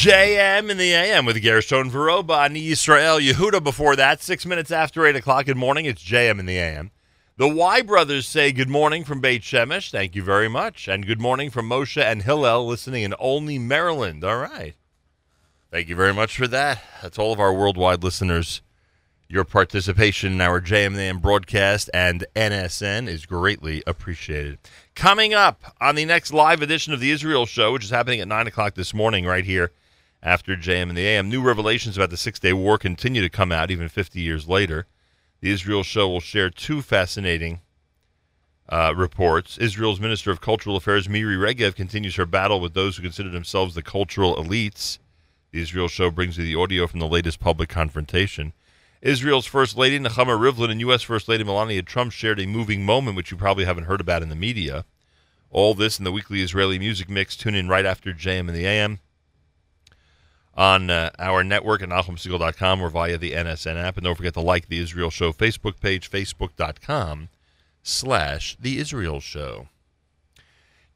JM in the AM with Gershon Veroba on Israel Yehuda. Before that, six minutes after 8 o'clock. Good morning. It's JM in the AM. The Y brothers say good morning from Beit Shemesh. Thank you very much. And good morning from Moshe and Hillel listening in Olney, Maryland. All right. Thank you very much for that. That's all of our worldwide listeners. Your participation in our JM in the AM broadcast and NSN is greatly appreciated. Coming up on the next live edition of the Israel Show, which is happening at 9 o'clock this morning, right here after JM and the AM, new revelations about the Six Day War continue to come out even 50 years later. The Israel Show will share two fascinating uh, reports. Israel's Minister of Cultural Affairs, Miri Regev, continues her battle with those who consider themselves the cultural elites. The Israel Show brings you the audio from the latest public confrontation. Israel's First Lady, Nechama Rivlin, and U.S. First Lady Melania Trump shared a moving moment, which you probably haven't heard about in the media. All this in the weekly Israeli music mix. Tune in right after JM and the AM on uh, our network at NachumSegal.com or via the NSN app. And don't forget to like the Israel Show Facebook page, facebook.com slash the Israel Show.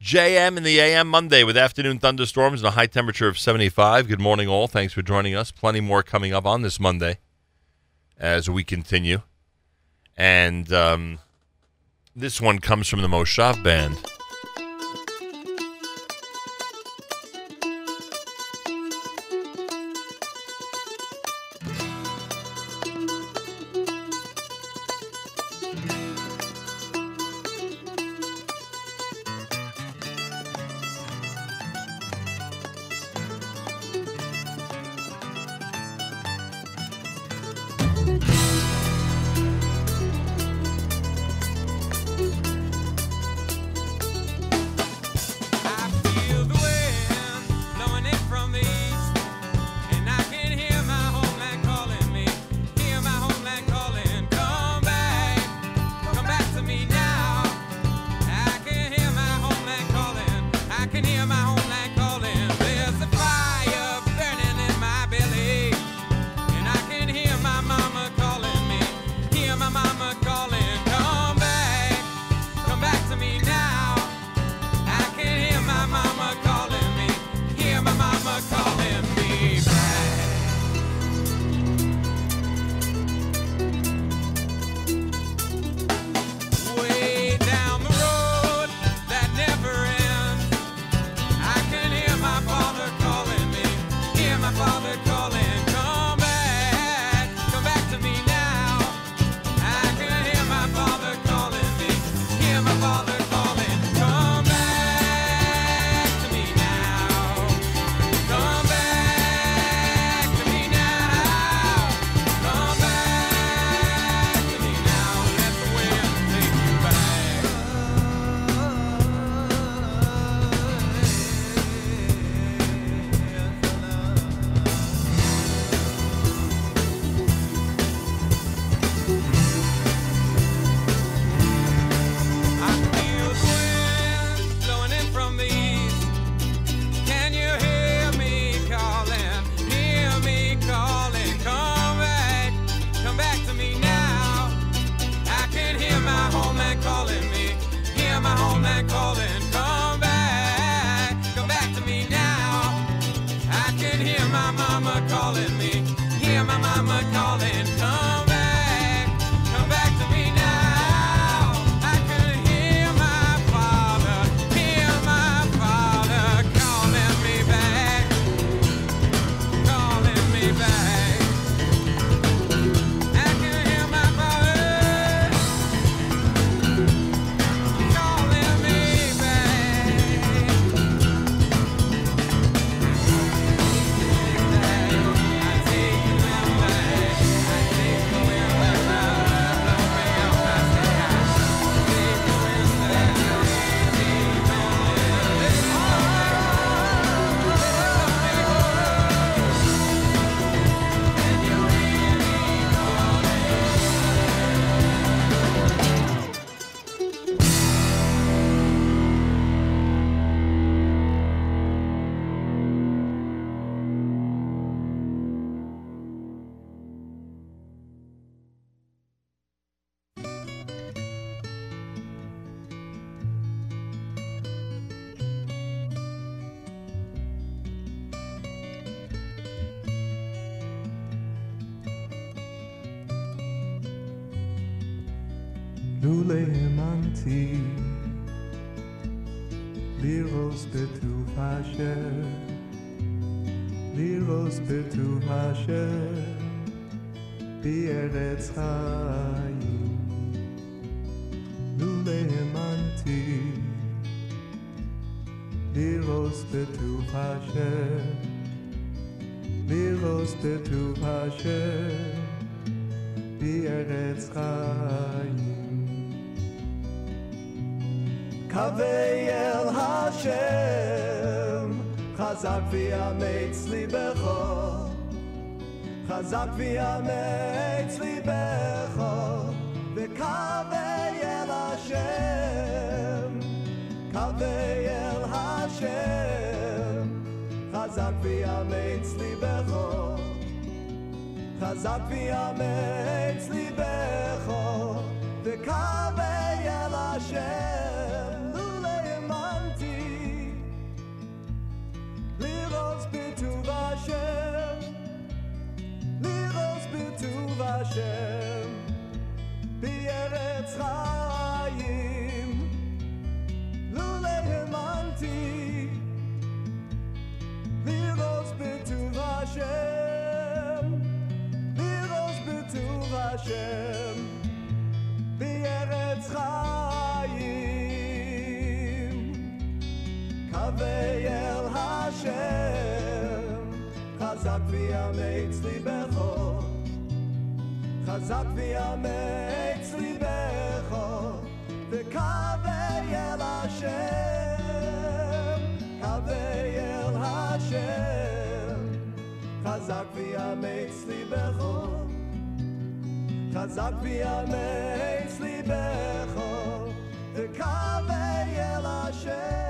JM in the AM Monday with afternoon thunderstorms and a high temperature of 75. Good morning, all. Thanks for joining us. Plenty more coming up on this Monday as we continue. And um, this one comes from the Moshav Band. אשר היא ארץ חיים. לולא האמנתי לראות בטוב אשר, לראות בטוב אשר היא ארץ חיים. קווי אל השם חזק ויאמץ ליבך חזק ויאמץ ליבך וקווה אל השם קווה אל השם חזק ויאמץ ליבך חזק ויאמץ ליבך וקווה אל השם השם בארץ חיים לולא האמנתי לראות בטוב השם לראות בטוב השם בארץ חיים קווי אל השם חזק ויאמץ לי בחור חזק ויאמץ ליבך וקווה אל השם קווה אל השם חזק ויאמץ ליבך חזק ויאמץ ליבך וקווה אל השם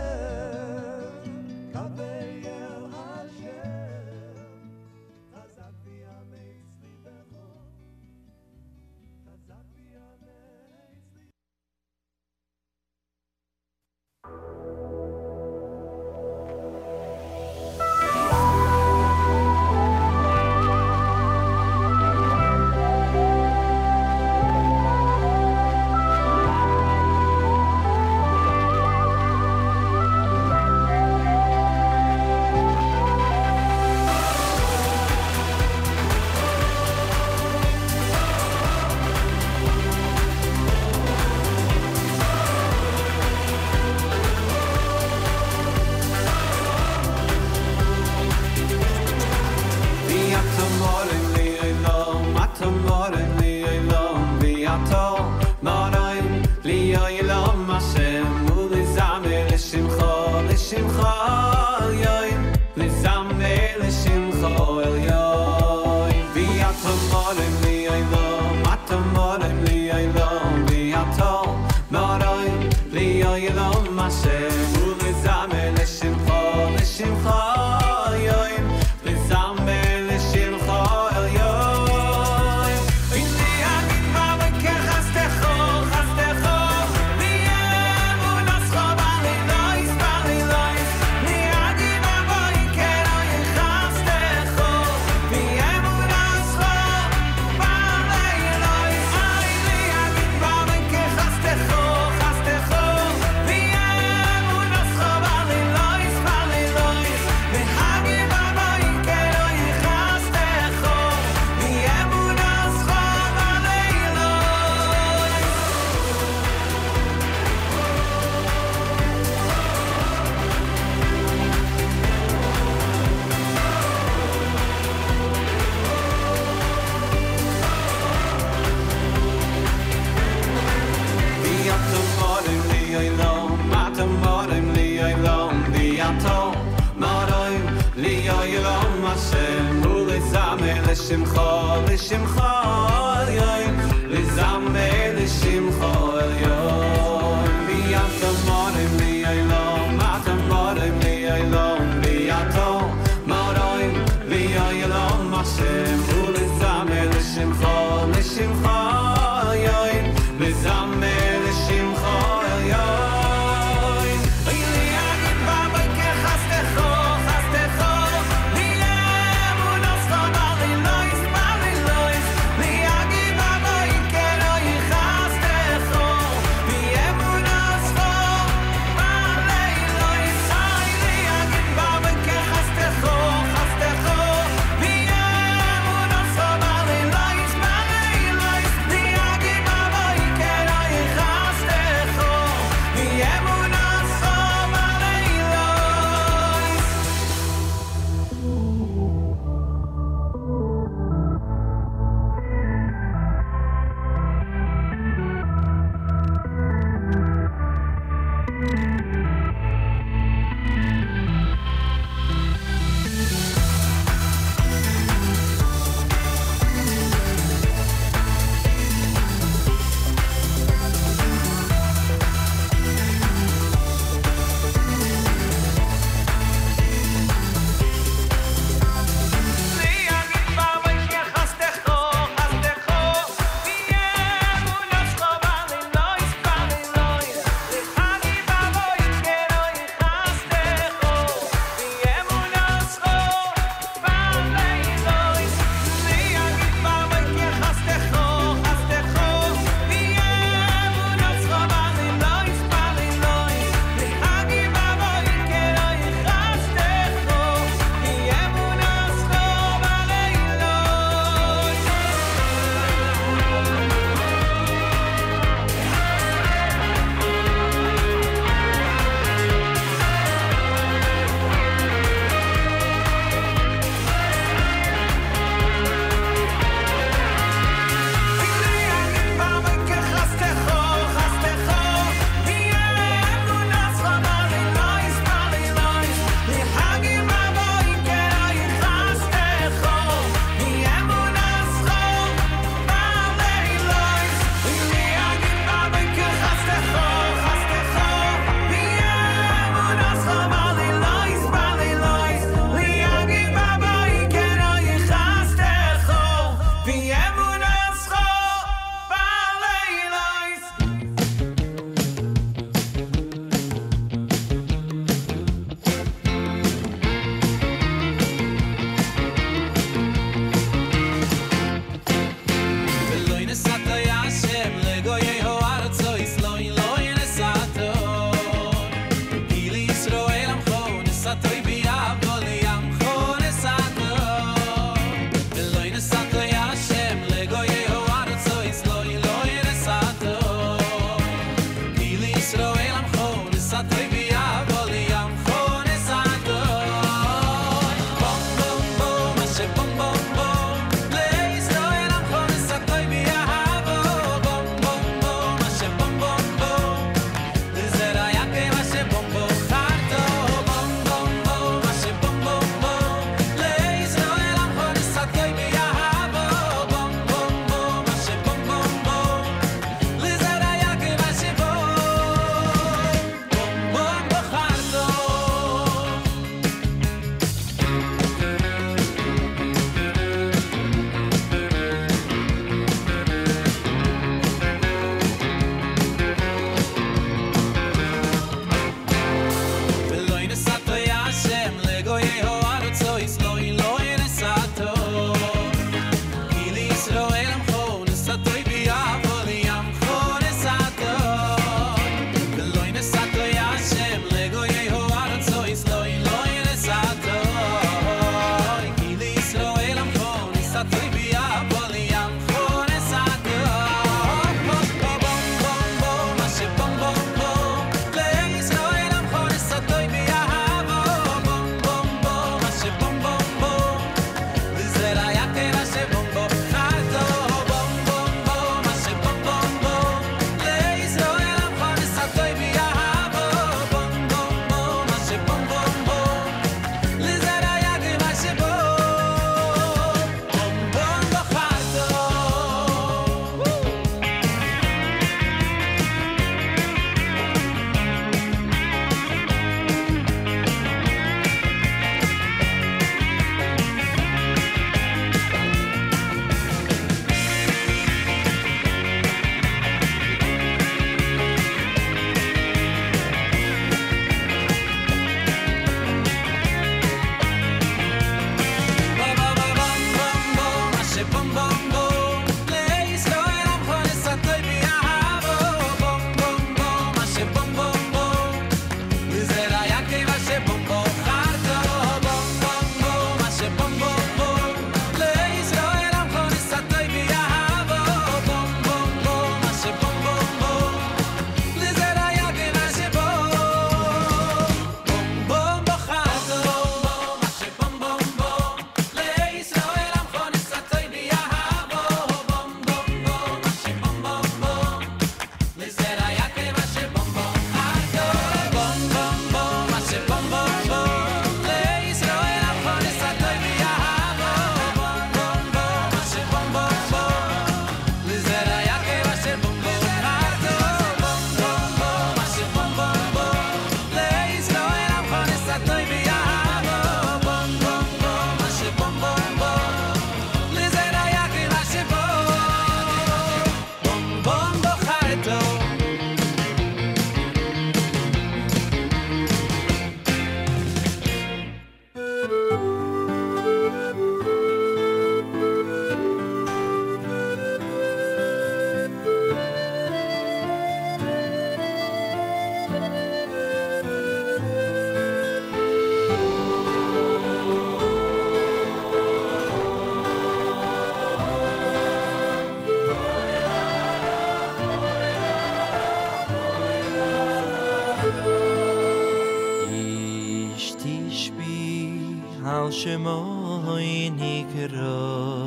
שמוי נקרא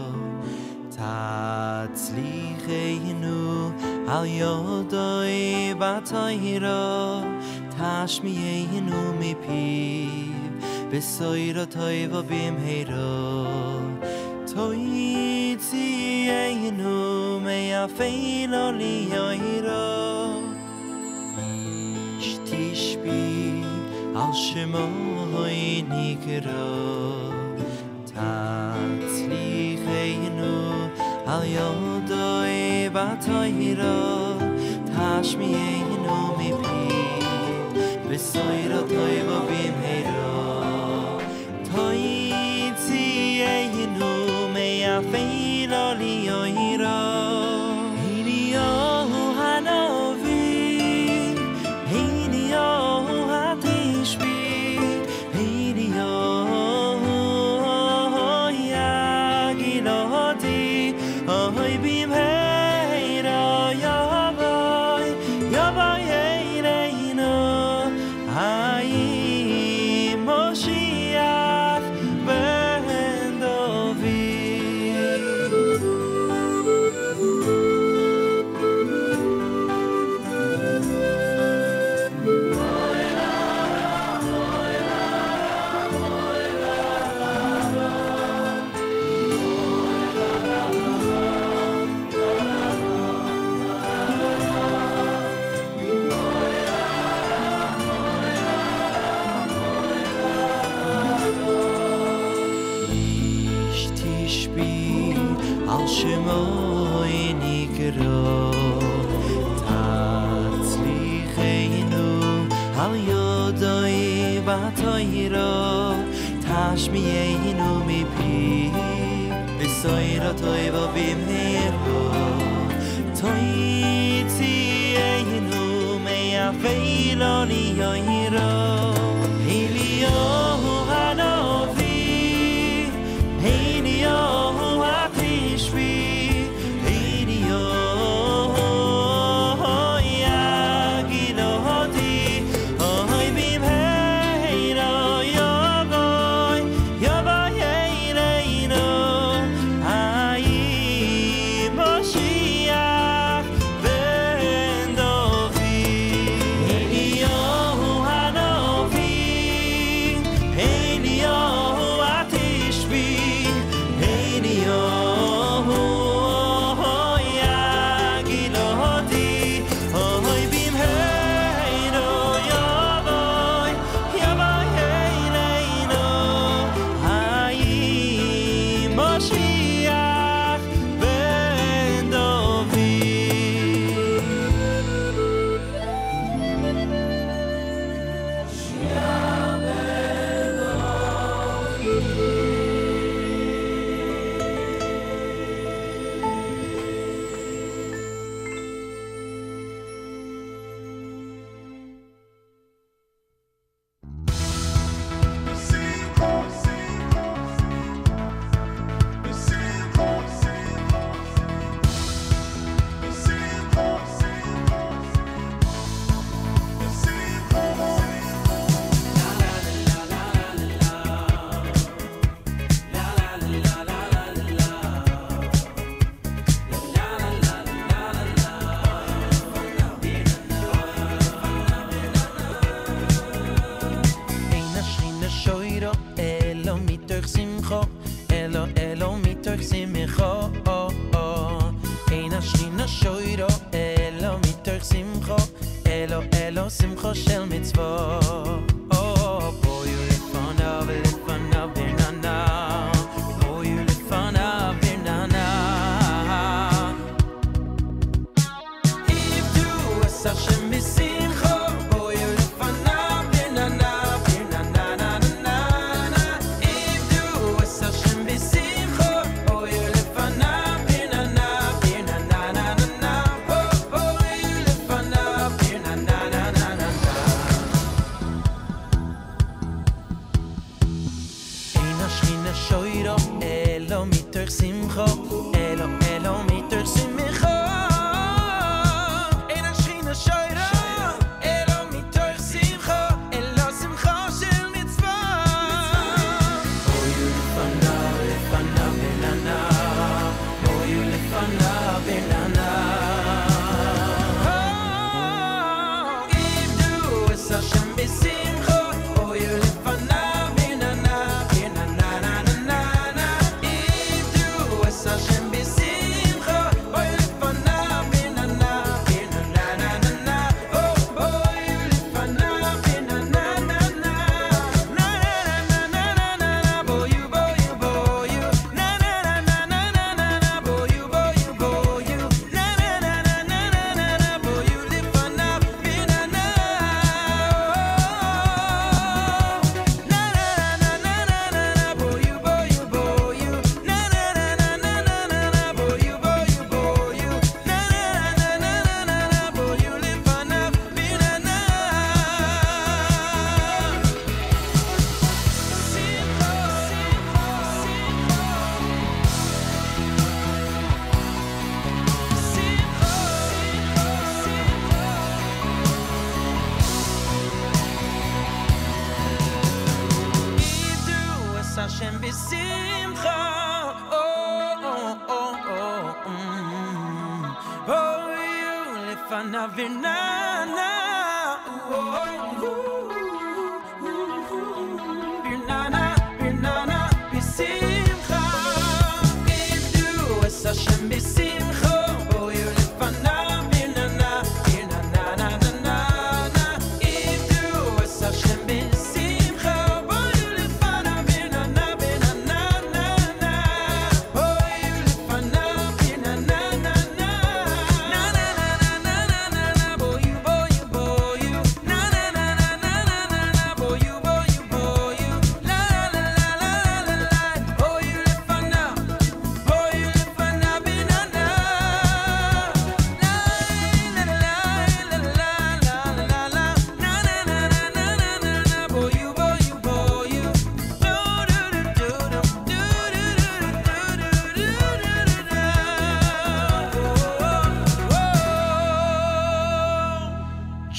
תצליחנו על יודוי בתוירו. תשמיינו מפיו. בסוירו טוי ובמהי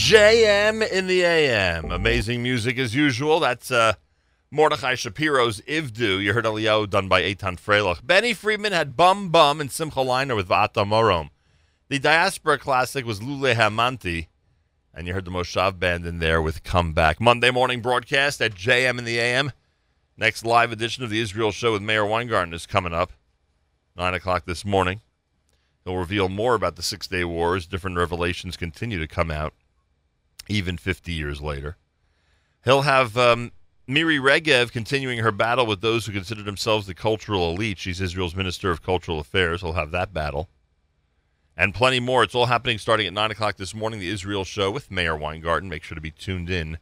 JM in the AM. Amazing music as usual. That's uh, Mordechai Shapiro's Ivdu. You heard Elio done by Eitan Freilich. Benny Friedman had Bum Bum and Simcha Liner with Vata Morom. The Diaspora classic was Lule Hamanti. And you heard the Moshav Band in there with Come Back. Monday morning broadcast at JM in the AM. Next live edition of the Israel Show with Meir Weingarten is coming up. 9 o'clock this morning. He'll reveal more about the Six Day Wars. Different revelations continue to come out, even 50 years later. He'll have um, Miri Regev continuing her battle with those who consider themselves the cultural elite. She's Israel's Minister of Cultural Affairs. He'll have that battle. And plenty more. It's all happening starting at 9 o'clock this morning, the Israel Show with Meir Weingarten. Make sure to be tuned in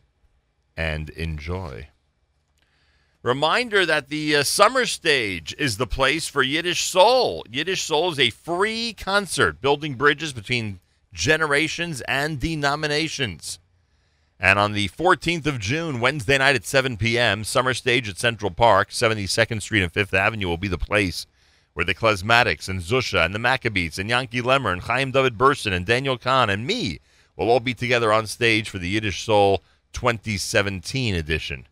and enjoy. Reminder that the uh, summer stage is the place for Yiddish Soul. Yiddish Soul is a free concert building bridges between generations and denominations. And on the 14th of June, Wednesday night at 7 p.m., Summer Stage at Central Park, 72nd Street and 5th Avenue will be the place where the Klezmatics and Zusha and the Maccabeats and Yanky Lemmer and Chaim David Berson and Daniel Kahn and me will all be together on stage for the Yiddish Soul 2017 edition.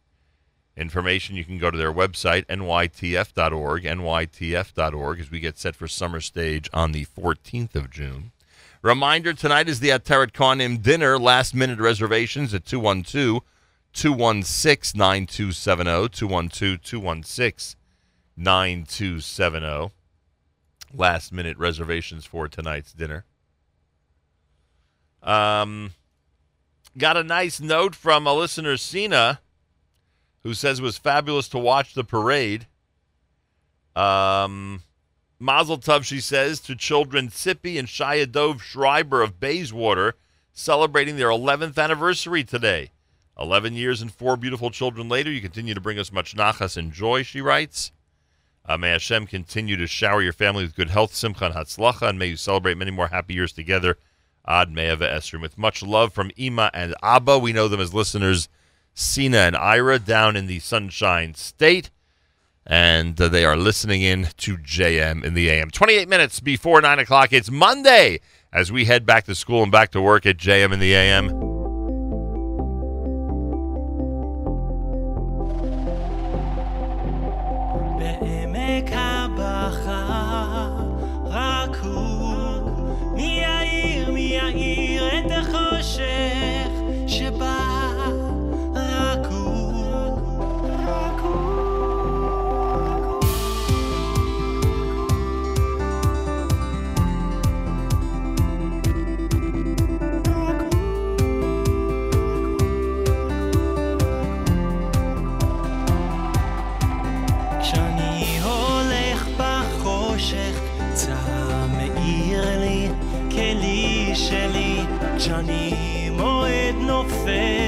Information, you can go to their website, nytf.org, nytf.org, as we get set for Summer Stage on the 14th of June. Reminder tonight is the Ateret Kohanim dinner. Last minute reservations at 212 216 9270. 212 216 9270. Last minute reservations for tonight's dinner. Um, got a nice note from a listener, Sina, who says it was fabulous to watch the parade. Um, Mazel Tov, she says, to children Sippy and Shia Dov Schreiber of Bayswater celebrating their 11th anniversary today. 11 years and four beautiful children later, you continue to bring us much nachas and joy, she writes. Uh, may Hashem continue to shower your family with good health, simcha and hatzlacha, and may you celebrate many more happy years together. Ad Me'eva Esrim. With much love from Ima and Abba. We know them as listeners Sina and Ira down in the Sunshine State and uh, they are listening in to JM in the AM. 28 minutes before 9 o'clock. It's Monday as we head back to school and back to work at JM in the AM. shit. שלי. כשאני מועד נופל,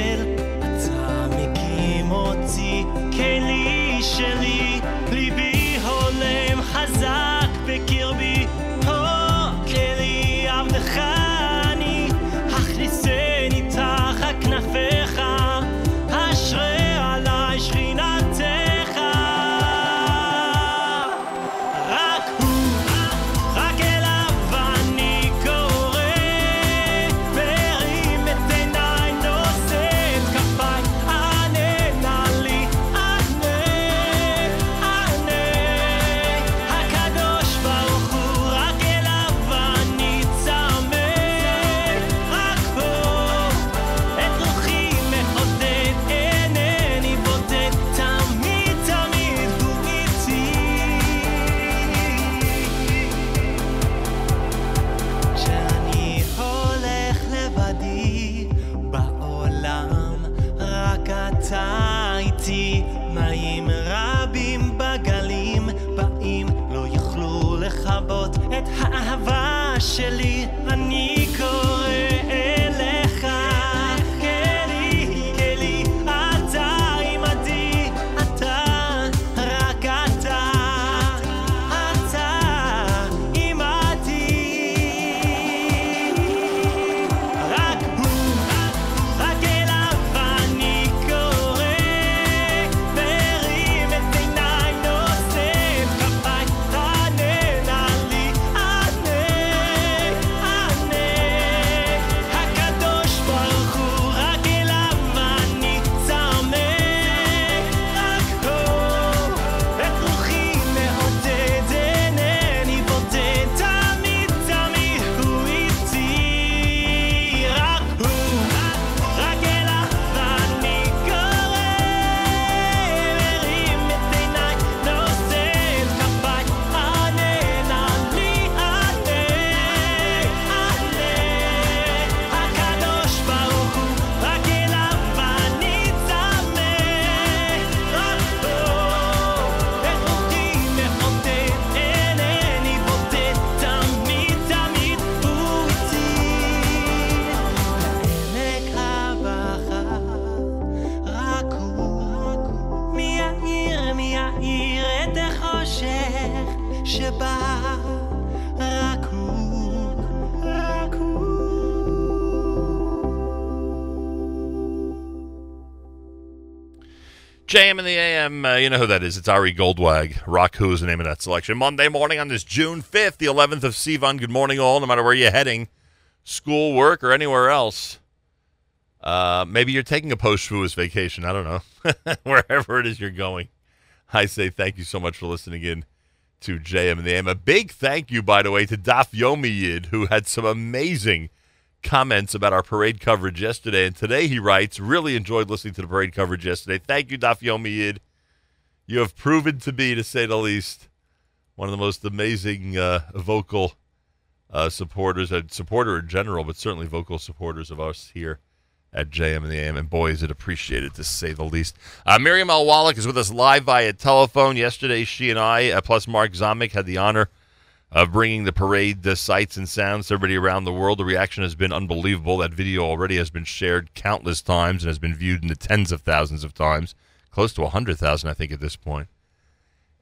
JM in the AM, uh, you know who that is. It's Ari Goldwag. Rock Who is the name of that selection. Monday morning on this June 5th, the 11th of Sivan. Good morning, all, no matter where you're heading, school, work, or anywhere else. Uh, maybe you're taking a post Shavuos vacation. I don't know. Wherever it is you're going. I say thank you so much for listening in to JM in the AM. A big thank you, by the way, to Daf Yomi Yid, who had some amazing comments about our parade coverage yesterday. And today he writes, really enjoyed listening to the parade coverage yesterday. Thank you, Daf Yomi Yid. You have proven to be, to say the least, one of the most amazing uh, vocal uh, supporters, and supporter in general, but certainly vocal supporters of us here at JM and the AM. And boy, is it appreciated to say the least. Uh, Miriam L. Wallach is with us live via telephone. Yesterday, she and I, uh, plus Mark Zomick, had the honor of bringing the parade the sights and sounds to everybody around the world. The reaction has been unbelievable. That video already has been shared countless times and has been viewed in the tens of thousands of times, close to 100,000, I think, at this point.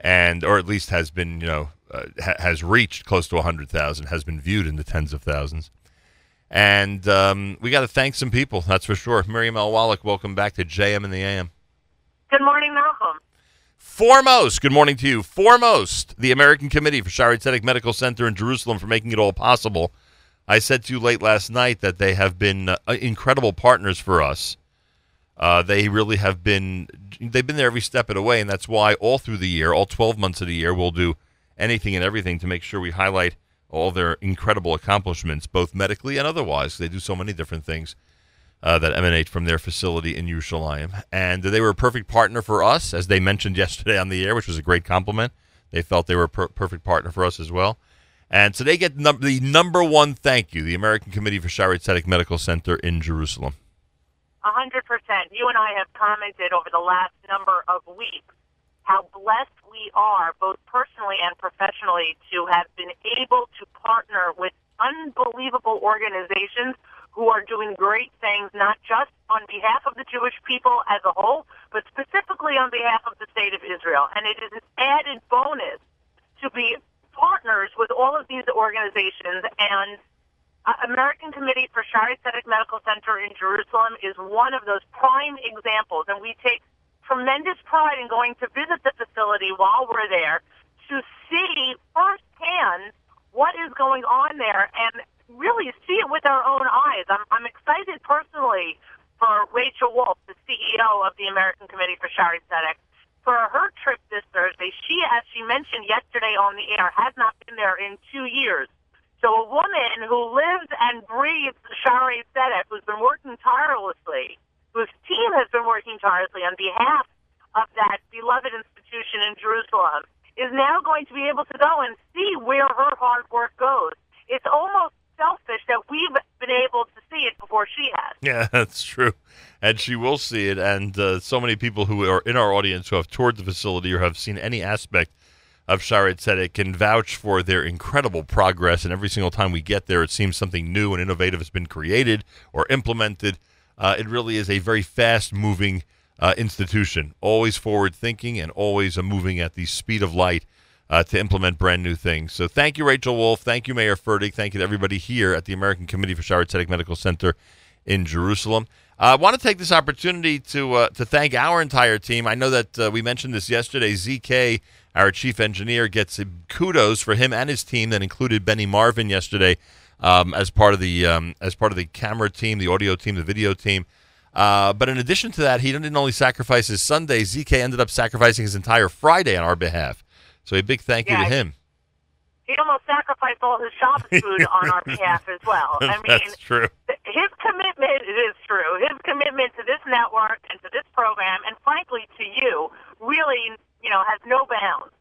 And, or at least has been, you know, uh, ha- has reached close to 100,000, has been viewed in the tens of thousands. And um, we got to thank some people, that's for sure. Miriam L. Wallach, welcome back to JM and the AM. Good morning, Nachum. Foremost, good morning to you. Foremost, the American Committee for Shaare Zedek Medical Center in Jerusalem for making it all possible. I said to you late last night that they have been uh, incredible partners for us. Uh, they really have been, they've been there every step of the way, and that's why all through the year, all 12 months of the year, we'll do anything and everything to make sure we highlight all their incredible accomplishments, both medically and otherwise. They do so many different things uh, that emanate from their facility in Yerushalayim. And they were a perfect partner for us, as they mentioned yesterday on the air, which was a great compliment. They felt they were a per- perfect partner for us as well. And so they get num- the number one thank you, the American Committee for Shaare Zedek Medical Center in Jerusalem. Hundred percent. You and I have commented over the last number of weeks how blessed we are, both personally and professionally, to have been able to partner with unbelievable organizations who are doing great things, not just on behalf of the Jewish people as a whole, but specifically on behalf of the state of Israel. And it is an added bonus to be partners with all of these organizations. And uh, American Committee for Shaare Zedek Medical Center in Jerusalem is one of those prime examples, and we take tremendous pride in going to visit the facility while we're there to see firsthand what is going on there. And really see it with our own eyes. I'm, I'm excited personally for Rachel Wolf, the CEO of the American Committee for Shaare Zedek, for her trip this Thursday. She, as she mentioned yesterday on the air, has not been there in two years. So a woman who lives and breathes Shaare Zedek, who's been working tirelessly, whose team has been working tirelessly on behalf of that beloved institution in Jerusalem, is now going to be able to go and see where her hard work goes. It's almost selfish that we've been able to see it before she has. Yeah, that's true. And she will see it. And uh, so many people who are in our audience who have toured the facility or have seen any aspect of Shaare Zedek can vouch for their incredible progress. And every single time we get there, it seems something new and innovative has been created or implemented. Uh, it really is a very fast moving uh, institution, always forward thinking and always moving at the speed of light uh, to implement brand new things. So thank you, Rachel Wolf. Thank you, Meir Fertig. Thank you to everybody here at the American Committee for Tzedek Medical Center in Jerusalem. Uh, I want to take this opportunity to uh, to thank our entire team. I know that uh, we mentioned this yesterday. ZK, our chief engineer, gets kudos for him and his team. That included Benny Marvin yesterday um, as part of the um, as part of the camera team, the audio team, the video team. Uh, but in addition to that, he didn't only sacrifice his Sunday. ZK ended up sacrificing his entire Friday on our behalf. So a big thank you Yeah, to him. He almost sacrificed all his Shabbos food on our behalf as well. I mean, That's true. his commitment, it is true, his commitment to this network and to this program, and frankly to you, really, you know, has no bounds.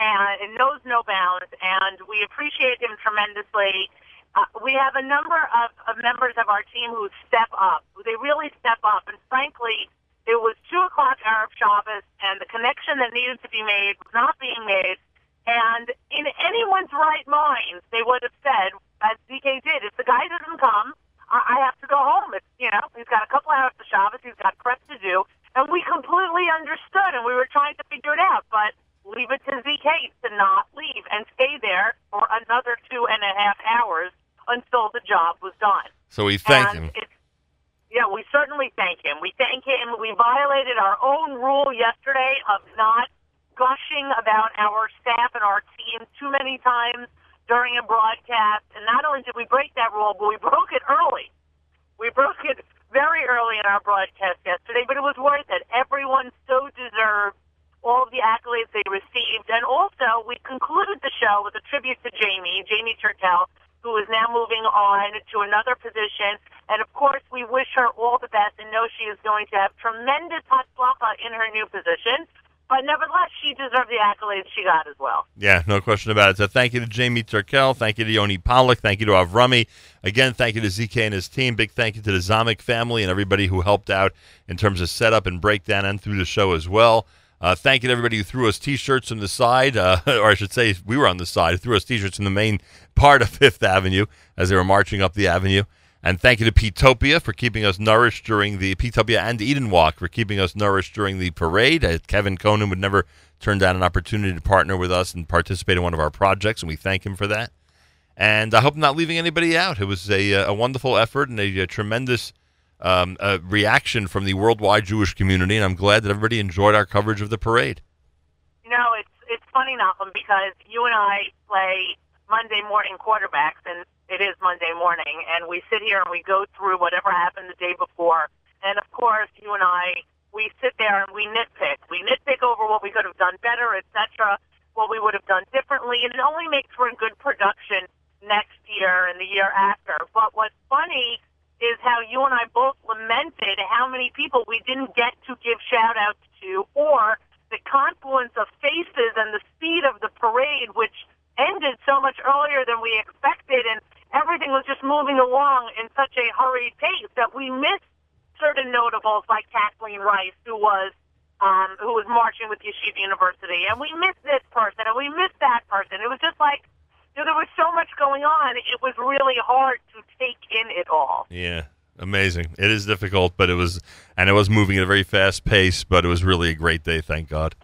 And it knows no bounds, and we appreciate him tremendously. Uh, we have a number of, of members of our team who step up. They really step up, and frankly, it was 2 o'clock Erev Shabbos, and the connection that needed to be made was not being made. And in anyone's right mind, they would have said, as DK did, if the guy doesn't come, I, have to go home. It's, you know, he's got a couple hours of Shabbos, he's got prep to do. And we completely understood, and we were trying to figure it out. But leave it to ZK to not leave and stay there for another two and a half hours until the job was done. So we thank and him. It's, yeah, we certainly thank him. We thank him. We violated our own rule yesterday of not gushing about our staff and our team too many times during a broadcast. And not only did we break that rule, but we broke it early. We broke it very early in our broadcast yesterday, but it was worth it. Everyone so deserved all of the accolades they received. And also, we concluded the show with a tribute to Jamie, Jamie Turkel, who is now moving on to another position. And of course, we wish her all the best and know she is going to have tremendous hatzlacha in her new position. But nevertheless, she deserved the accolades she got as well. Yeah, no question about it. So thank you to Jamie Turkel. Thank you to Yoni Pollock. Thank you to Avrami. Again, thank you to ZK and his team. Big thank you to the Zamek family and everybody who helped out in terms of setup and breakdown and through the show as well. Uh, thank you to everybody who threw us T-shirts on the side, uh, or I should say, we were on the side. Threw us T-shirts in the main part of Fifth Avenue as they were marching up the avenue. And thank you to Pitopia for keeping us nourished during the Pitopia and Eden Wok for keeping us nourished during the parade. Uh, Kevin Conan would never turn down an opportunity to partner with us and participate in one of our projects, and we thank him for that. And I hope I'm not leaving anybody out. It was a, a wonderful effort and a, a tremendous um, uh, reaction from the worldwide Jewish community, and I'm glad that everybody enjoyed our coverage of the parade. Know, it's it's funny, Nachum, because you and I play Monday morning quarterbacks, and it is Monday morning, and we sit here and we go through whatever happened the day before. And of course, you and I, we sit there and we nitpick. We nitpick over what we could have done better, etc., what we would have done differently, and it only makes for a good production next year and the year after. But what's funny is how you and I both lamented how many people we didn't get to give shout outs to, or the confluence of faces and the speed of the parade, which ended so much earlier than we expected, and everything was just moving along in such a hurried pace that we missed certain notables like Kathleen Rice, who was um, who was marching with Yeshiva University, and we missed this person and we missed that person. It was just like know, there was so much going on. It was really hard to take in it all. Yeah, amazing. It is difficult, but it was, and it was moving at a very fast pace, but it was really a great day, thank God.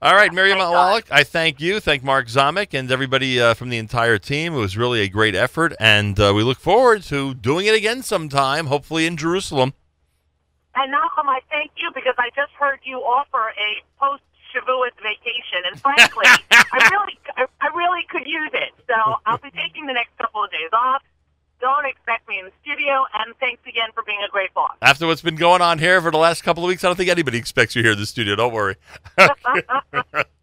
All right, Miriam Wallach, I thank you, thank Mark Zamek, and everybody uh, from the entire team. It was really a great effort, and uh, we look forward to doing it again sometime, hopefully in Jerusalem. And Nachum, I thank you because I just heard you offer a post Shavuot vacation, and frankly, I really, I, I really could use it. So I'll be taking the next couple of days off. Don't expect me in the studio, and thanks again for being a great boss. After what's been going on here for the last couple of weeks, I don't think anybody expects you here in the studio. Don't worry.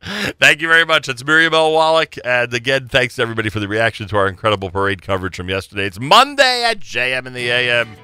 Thank you very much. It's Miriam L. Wallach. And again, thanks to everybody for the reaction to our incredible parade coverage from yesterday. It's Monday at JM in the AM.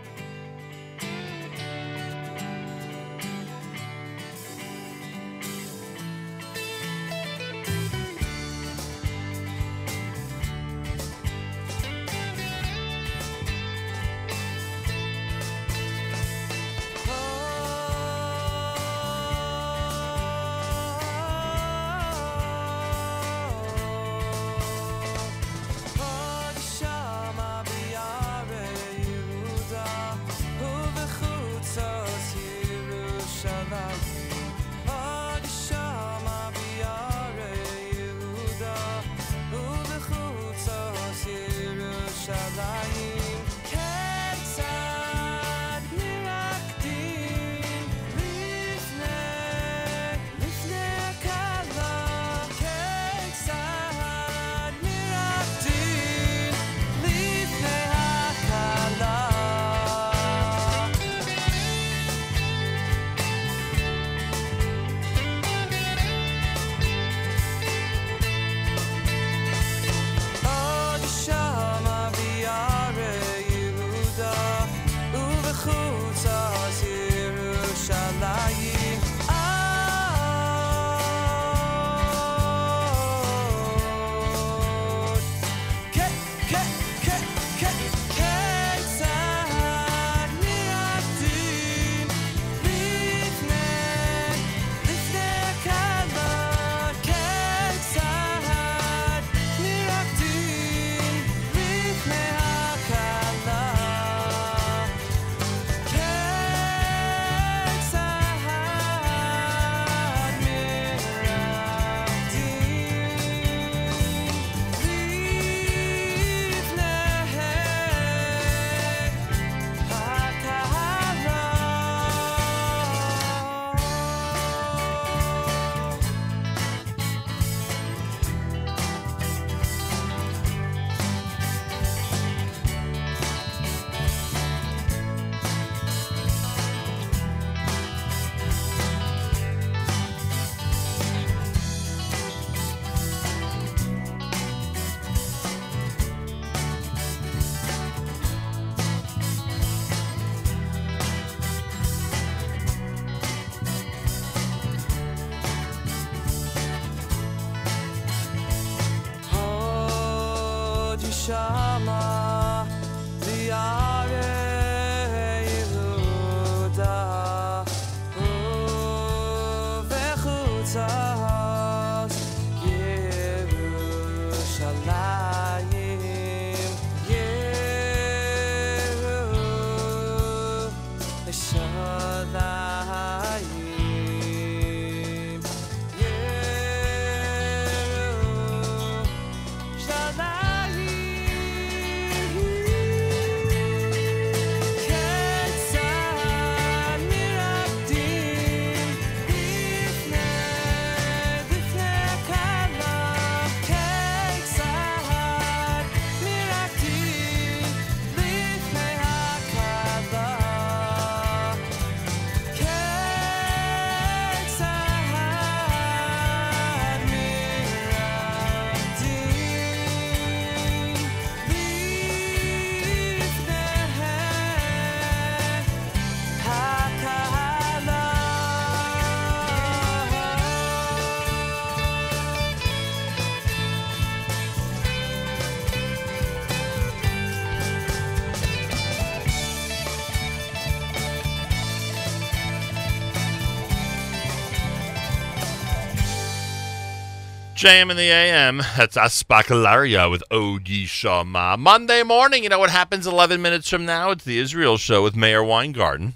JM in the AM. That's Aspakalaria with Ogi Shama. Monday morning, you know what happens 11 minutes from now? It's the Israel show with Meir Weingarten.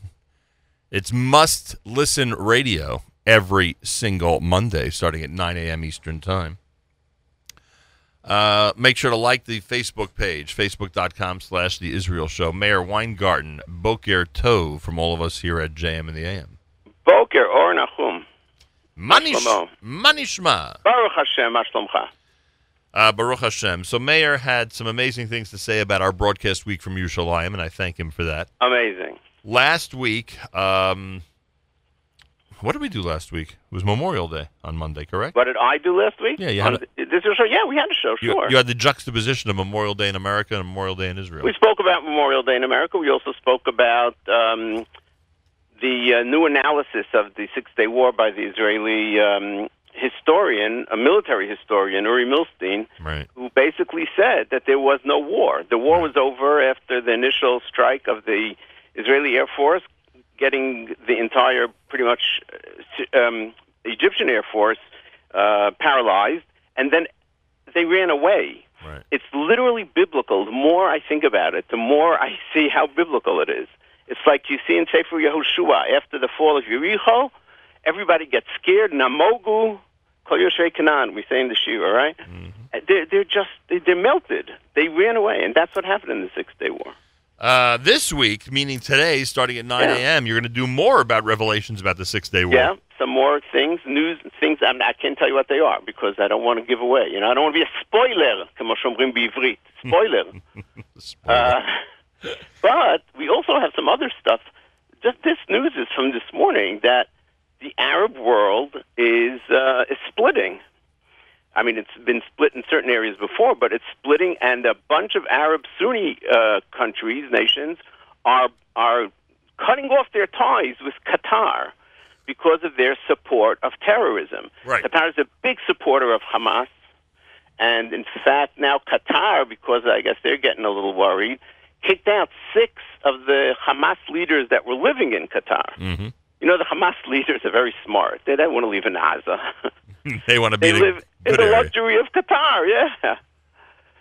It's must listen radio every single Monday starting at 9 a.m. Eastern Time. Uh, make sure to like the Facebook page, facebook.com slash the Israel show. Meir Weingarten, Boker Tov from all of us here at JM in the AM. Boker Or Manish, נשמע? מה נשמע? Uh, Baruch Hashem. So Meir had some amazing things to say about our broadcast week from Yerushalayim, and I thank him for that. Amazing. Last week, um, what did we do last week? It was Memorial Day on Monday, correct? What did I do last week? Yeah, you had a, this show. Yeah, we had a show. You, sure. You had the juxtaposition of Memorial Day in America and Memorial Day in Israel. We spoke about Memorial Day in America. We also spoke about. Um, the uh, new analysis of the Six Day War by the Israeli um, historian, a military historian, Uri Milstein, Right. who basically said that there was no war. The war was over after the initial strike of the Israeli Air Force, getting the entire, pretty much, uh, um, Egyptian Air Force uh, paralyzed, and then they ran away. Right. It's literally biblical. The more I think about it, the more I see how biblical it is. It's like you see in Sefer Yehoshua after the fall of Yericho, everybody gets scared. Namogu, Kol Yoshrei Kanan, we say in the Shiva, right? Mm-hmm. They're, they're just, they're melted. They ran away, and that's what happened in the Six Day War. Uh, this week, meaning today, starting at 9 a.m., yeah. you're going to do more about revelations about the Six Day War. Yeah, some more things, news, things. I I can not tell you what they are because I don't want to give away. You know, I don't want to be a spoiler. Spoiler. uh, but we also have some other stuff. Just this news is from this morning that the Arab world is uh, is splitting. I mean, it's been split in certain areas before, but it's splitting, and a bunch of Arab Sunni uh, countries, nations, are are cutting off their ties with Qatar because of their support of terrorism. Right. Qatar is a big supporter of Hamas, and in fact, now Qatar, because I guess they're getting a little worried, kicked out six of the Hamas leaders that were living in Qatar. Mm-hmm. You know, the Hamas leaders are very smart. They don't want to live in Gaza. they want to be they the live in the area. luxury of Qatar. Yeah.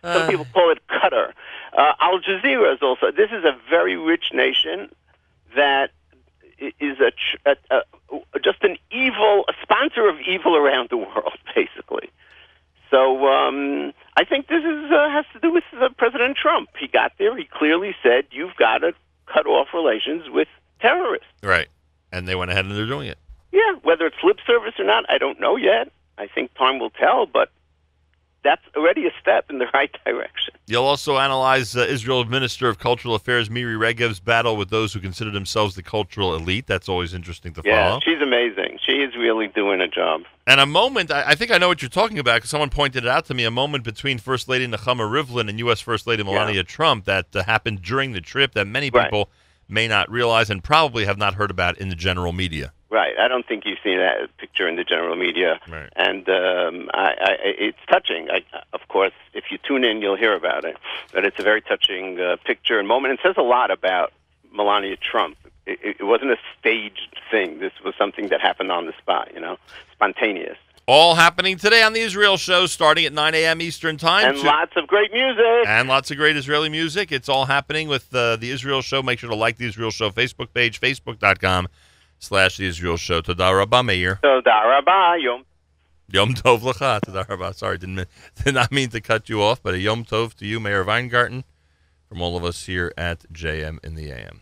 Some people call it Qatar. Uh, Al Jazeera is also. This is a very rich nation that i- is a, a, a just an evil, a sponsor of evil around the world, basically. So um, I think this is uh, has to do with uh, President Trump. He got there. He clearly said, "You've got to cut off relations with terrorists." Right. And they went ahead and they're doing it. Yeah, whether it's lip service or not, I don't know yet. I think time will tell, but that's already a step in the right direction. You'll also analyze uh, Israel Minister of Cultural Affairs Miri Regev's battle with those who consider themselves the cultural elite. That's always interesting to Yeah, follow. she's amazing. She is really doing a job. And a moment, I, I think I know what you're talking about because someone pointed it out to me, a moment between First Lady Nechama Rivlin and U.S. First Lady Melania Trump that uh, happened during the trip that many Right. May not realize and probably have not heard about in the general media. Right. I don't think you've seen that picture in the general media. Right. And um, I, I, it's touching. I, of course, if you tune in, you'll hear about it. But it's a very touching uh, picture and moment. It says a lot about Melania Trump. It, it wasn't a staged thing. This was something that happened on the spot, you know, spontaneous. All happening today on the Israel Show, starting at 9 a.m. Eastern Time. And to- lots of great music. and lots of great Israeli music. It's all happening with uh, the Israel Show. Make sure to like the Israel Show Facebook page, facebook.com slash the Israel Show. Toda Rabba Meir. Toda Yom. Yom Tov Lecha. Toda. Sorry, didn't did not mean to cut you off, but a Yom Tov to you, Meir Weingarten, from all of us here at JM in the AM.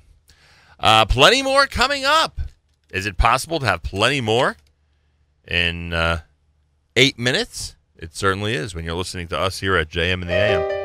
Uh, plenty more coming up. Is it possible to have plenty more in uh, eight minutes? It certainly is when you're listening to us here at JM in the AM.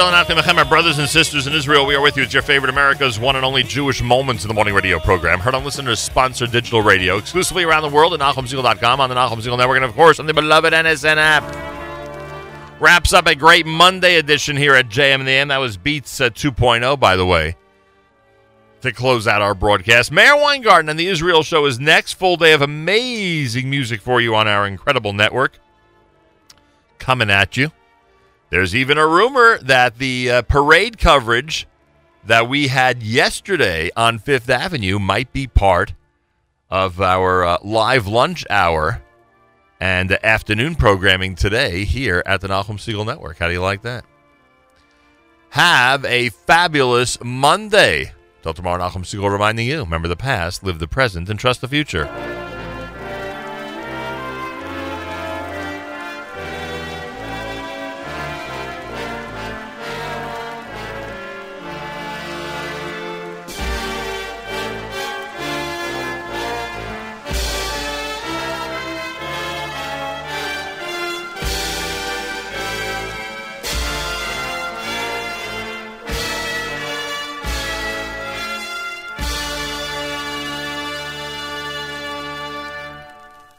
And Achim brothers and sisters in Israel, we are with you. It's your favorite America's one and only Jewish Moments in the Morning radio program. Heard on listeners sponsored digital radio exclusively around the world at NachumSegal.com, on the Nachum Segal Network, and of course on the beloved NSN app. Wraps up a great Monday edition here at JM the AM. That was Beats uh, 2.0, by the way, to close out our broadcast. Meir Weingarten and the Israel Show is next. Full day of amazing music for you on our incredible network. Coming at you. There's even a rumor that the uh, parade coverage that we had yesterday on Fifth Avenue might be part of our uh, live lunch hour and afternoon programming today here at the Nachum Segal Network. How do you like that? Have a fabulous Monday. Till tomorrow, Nahum Siegel reminding you remember the past, live the present, and trust the future.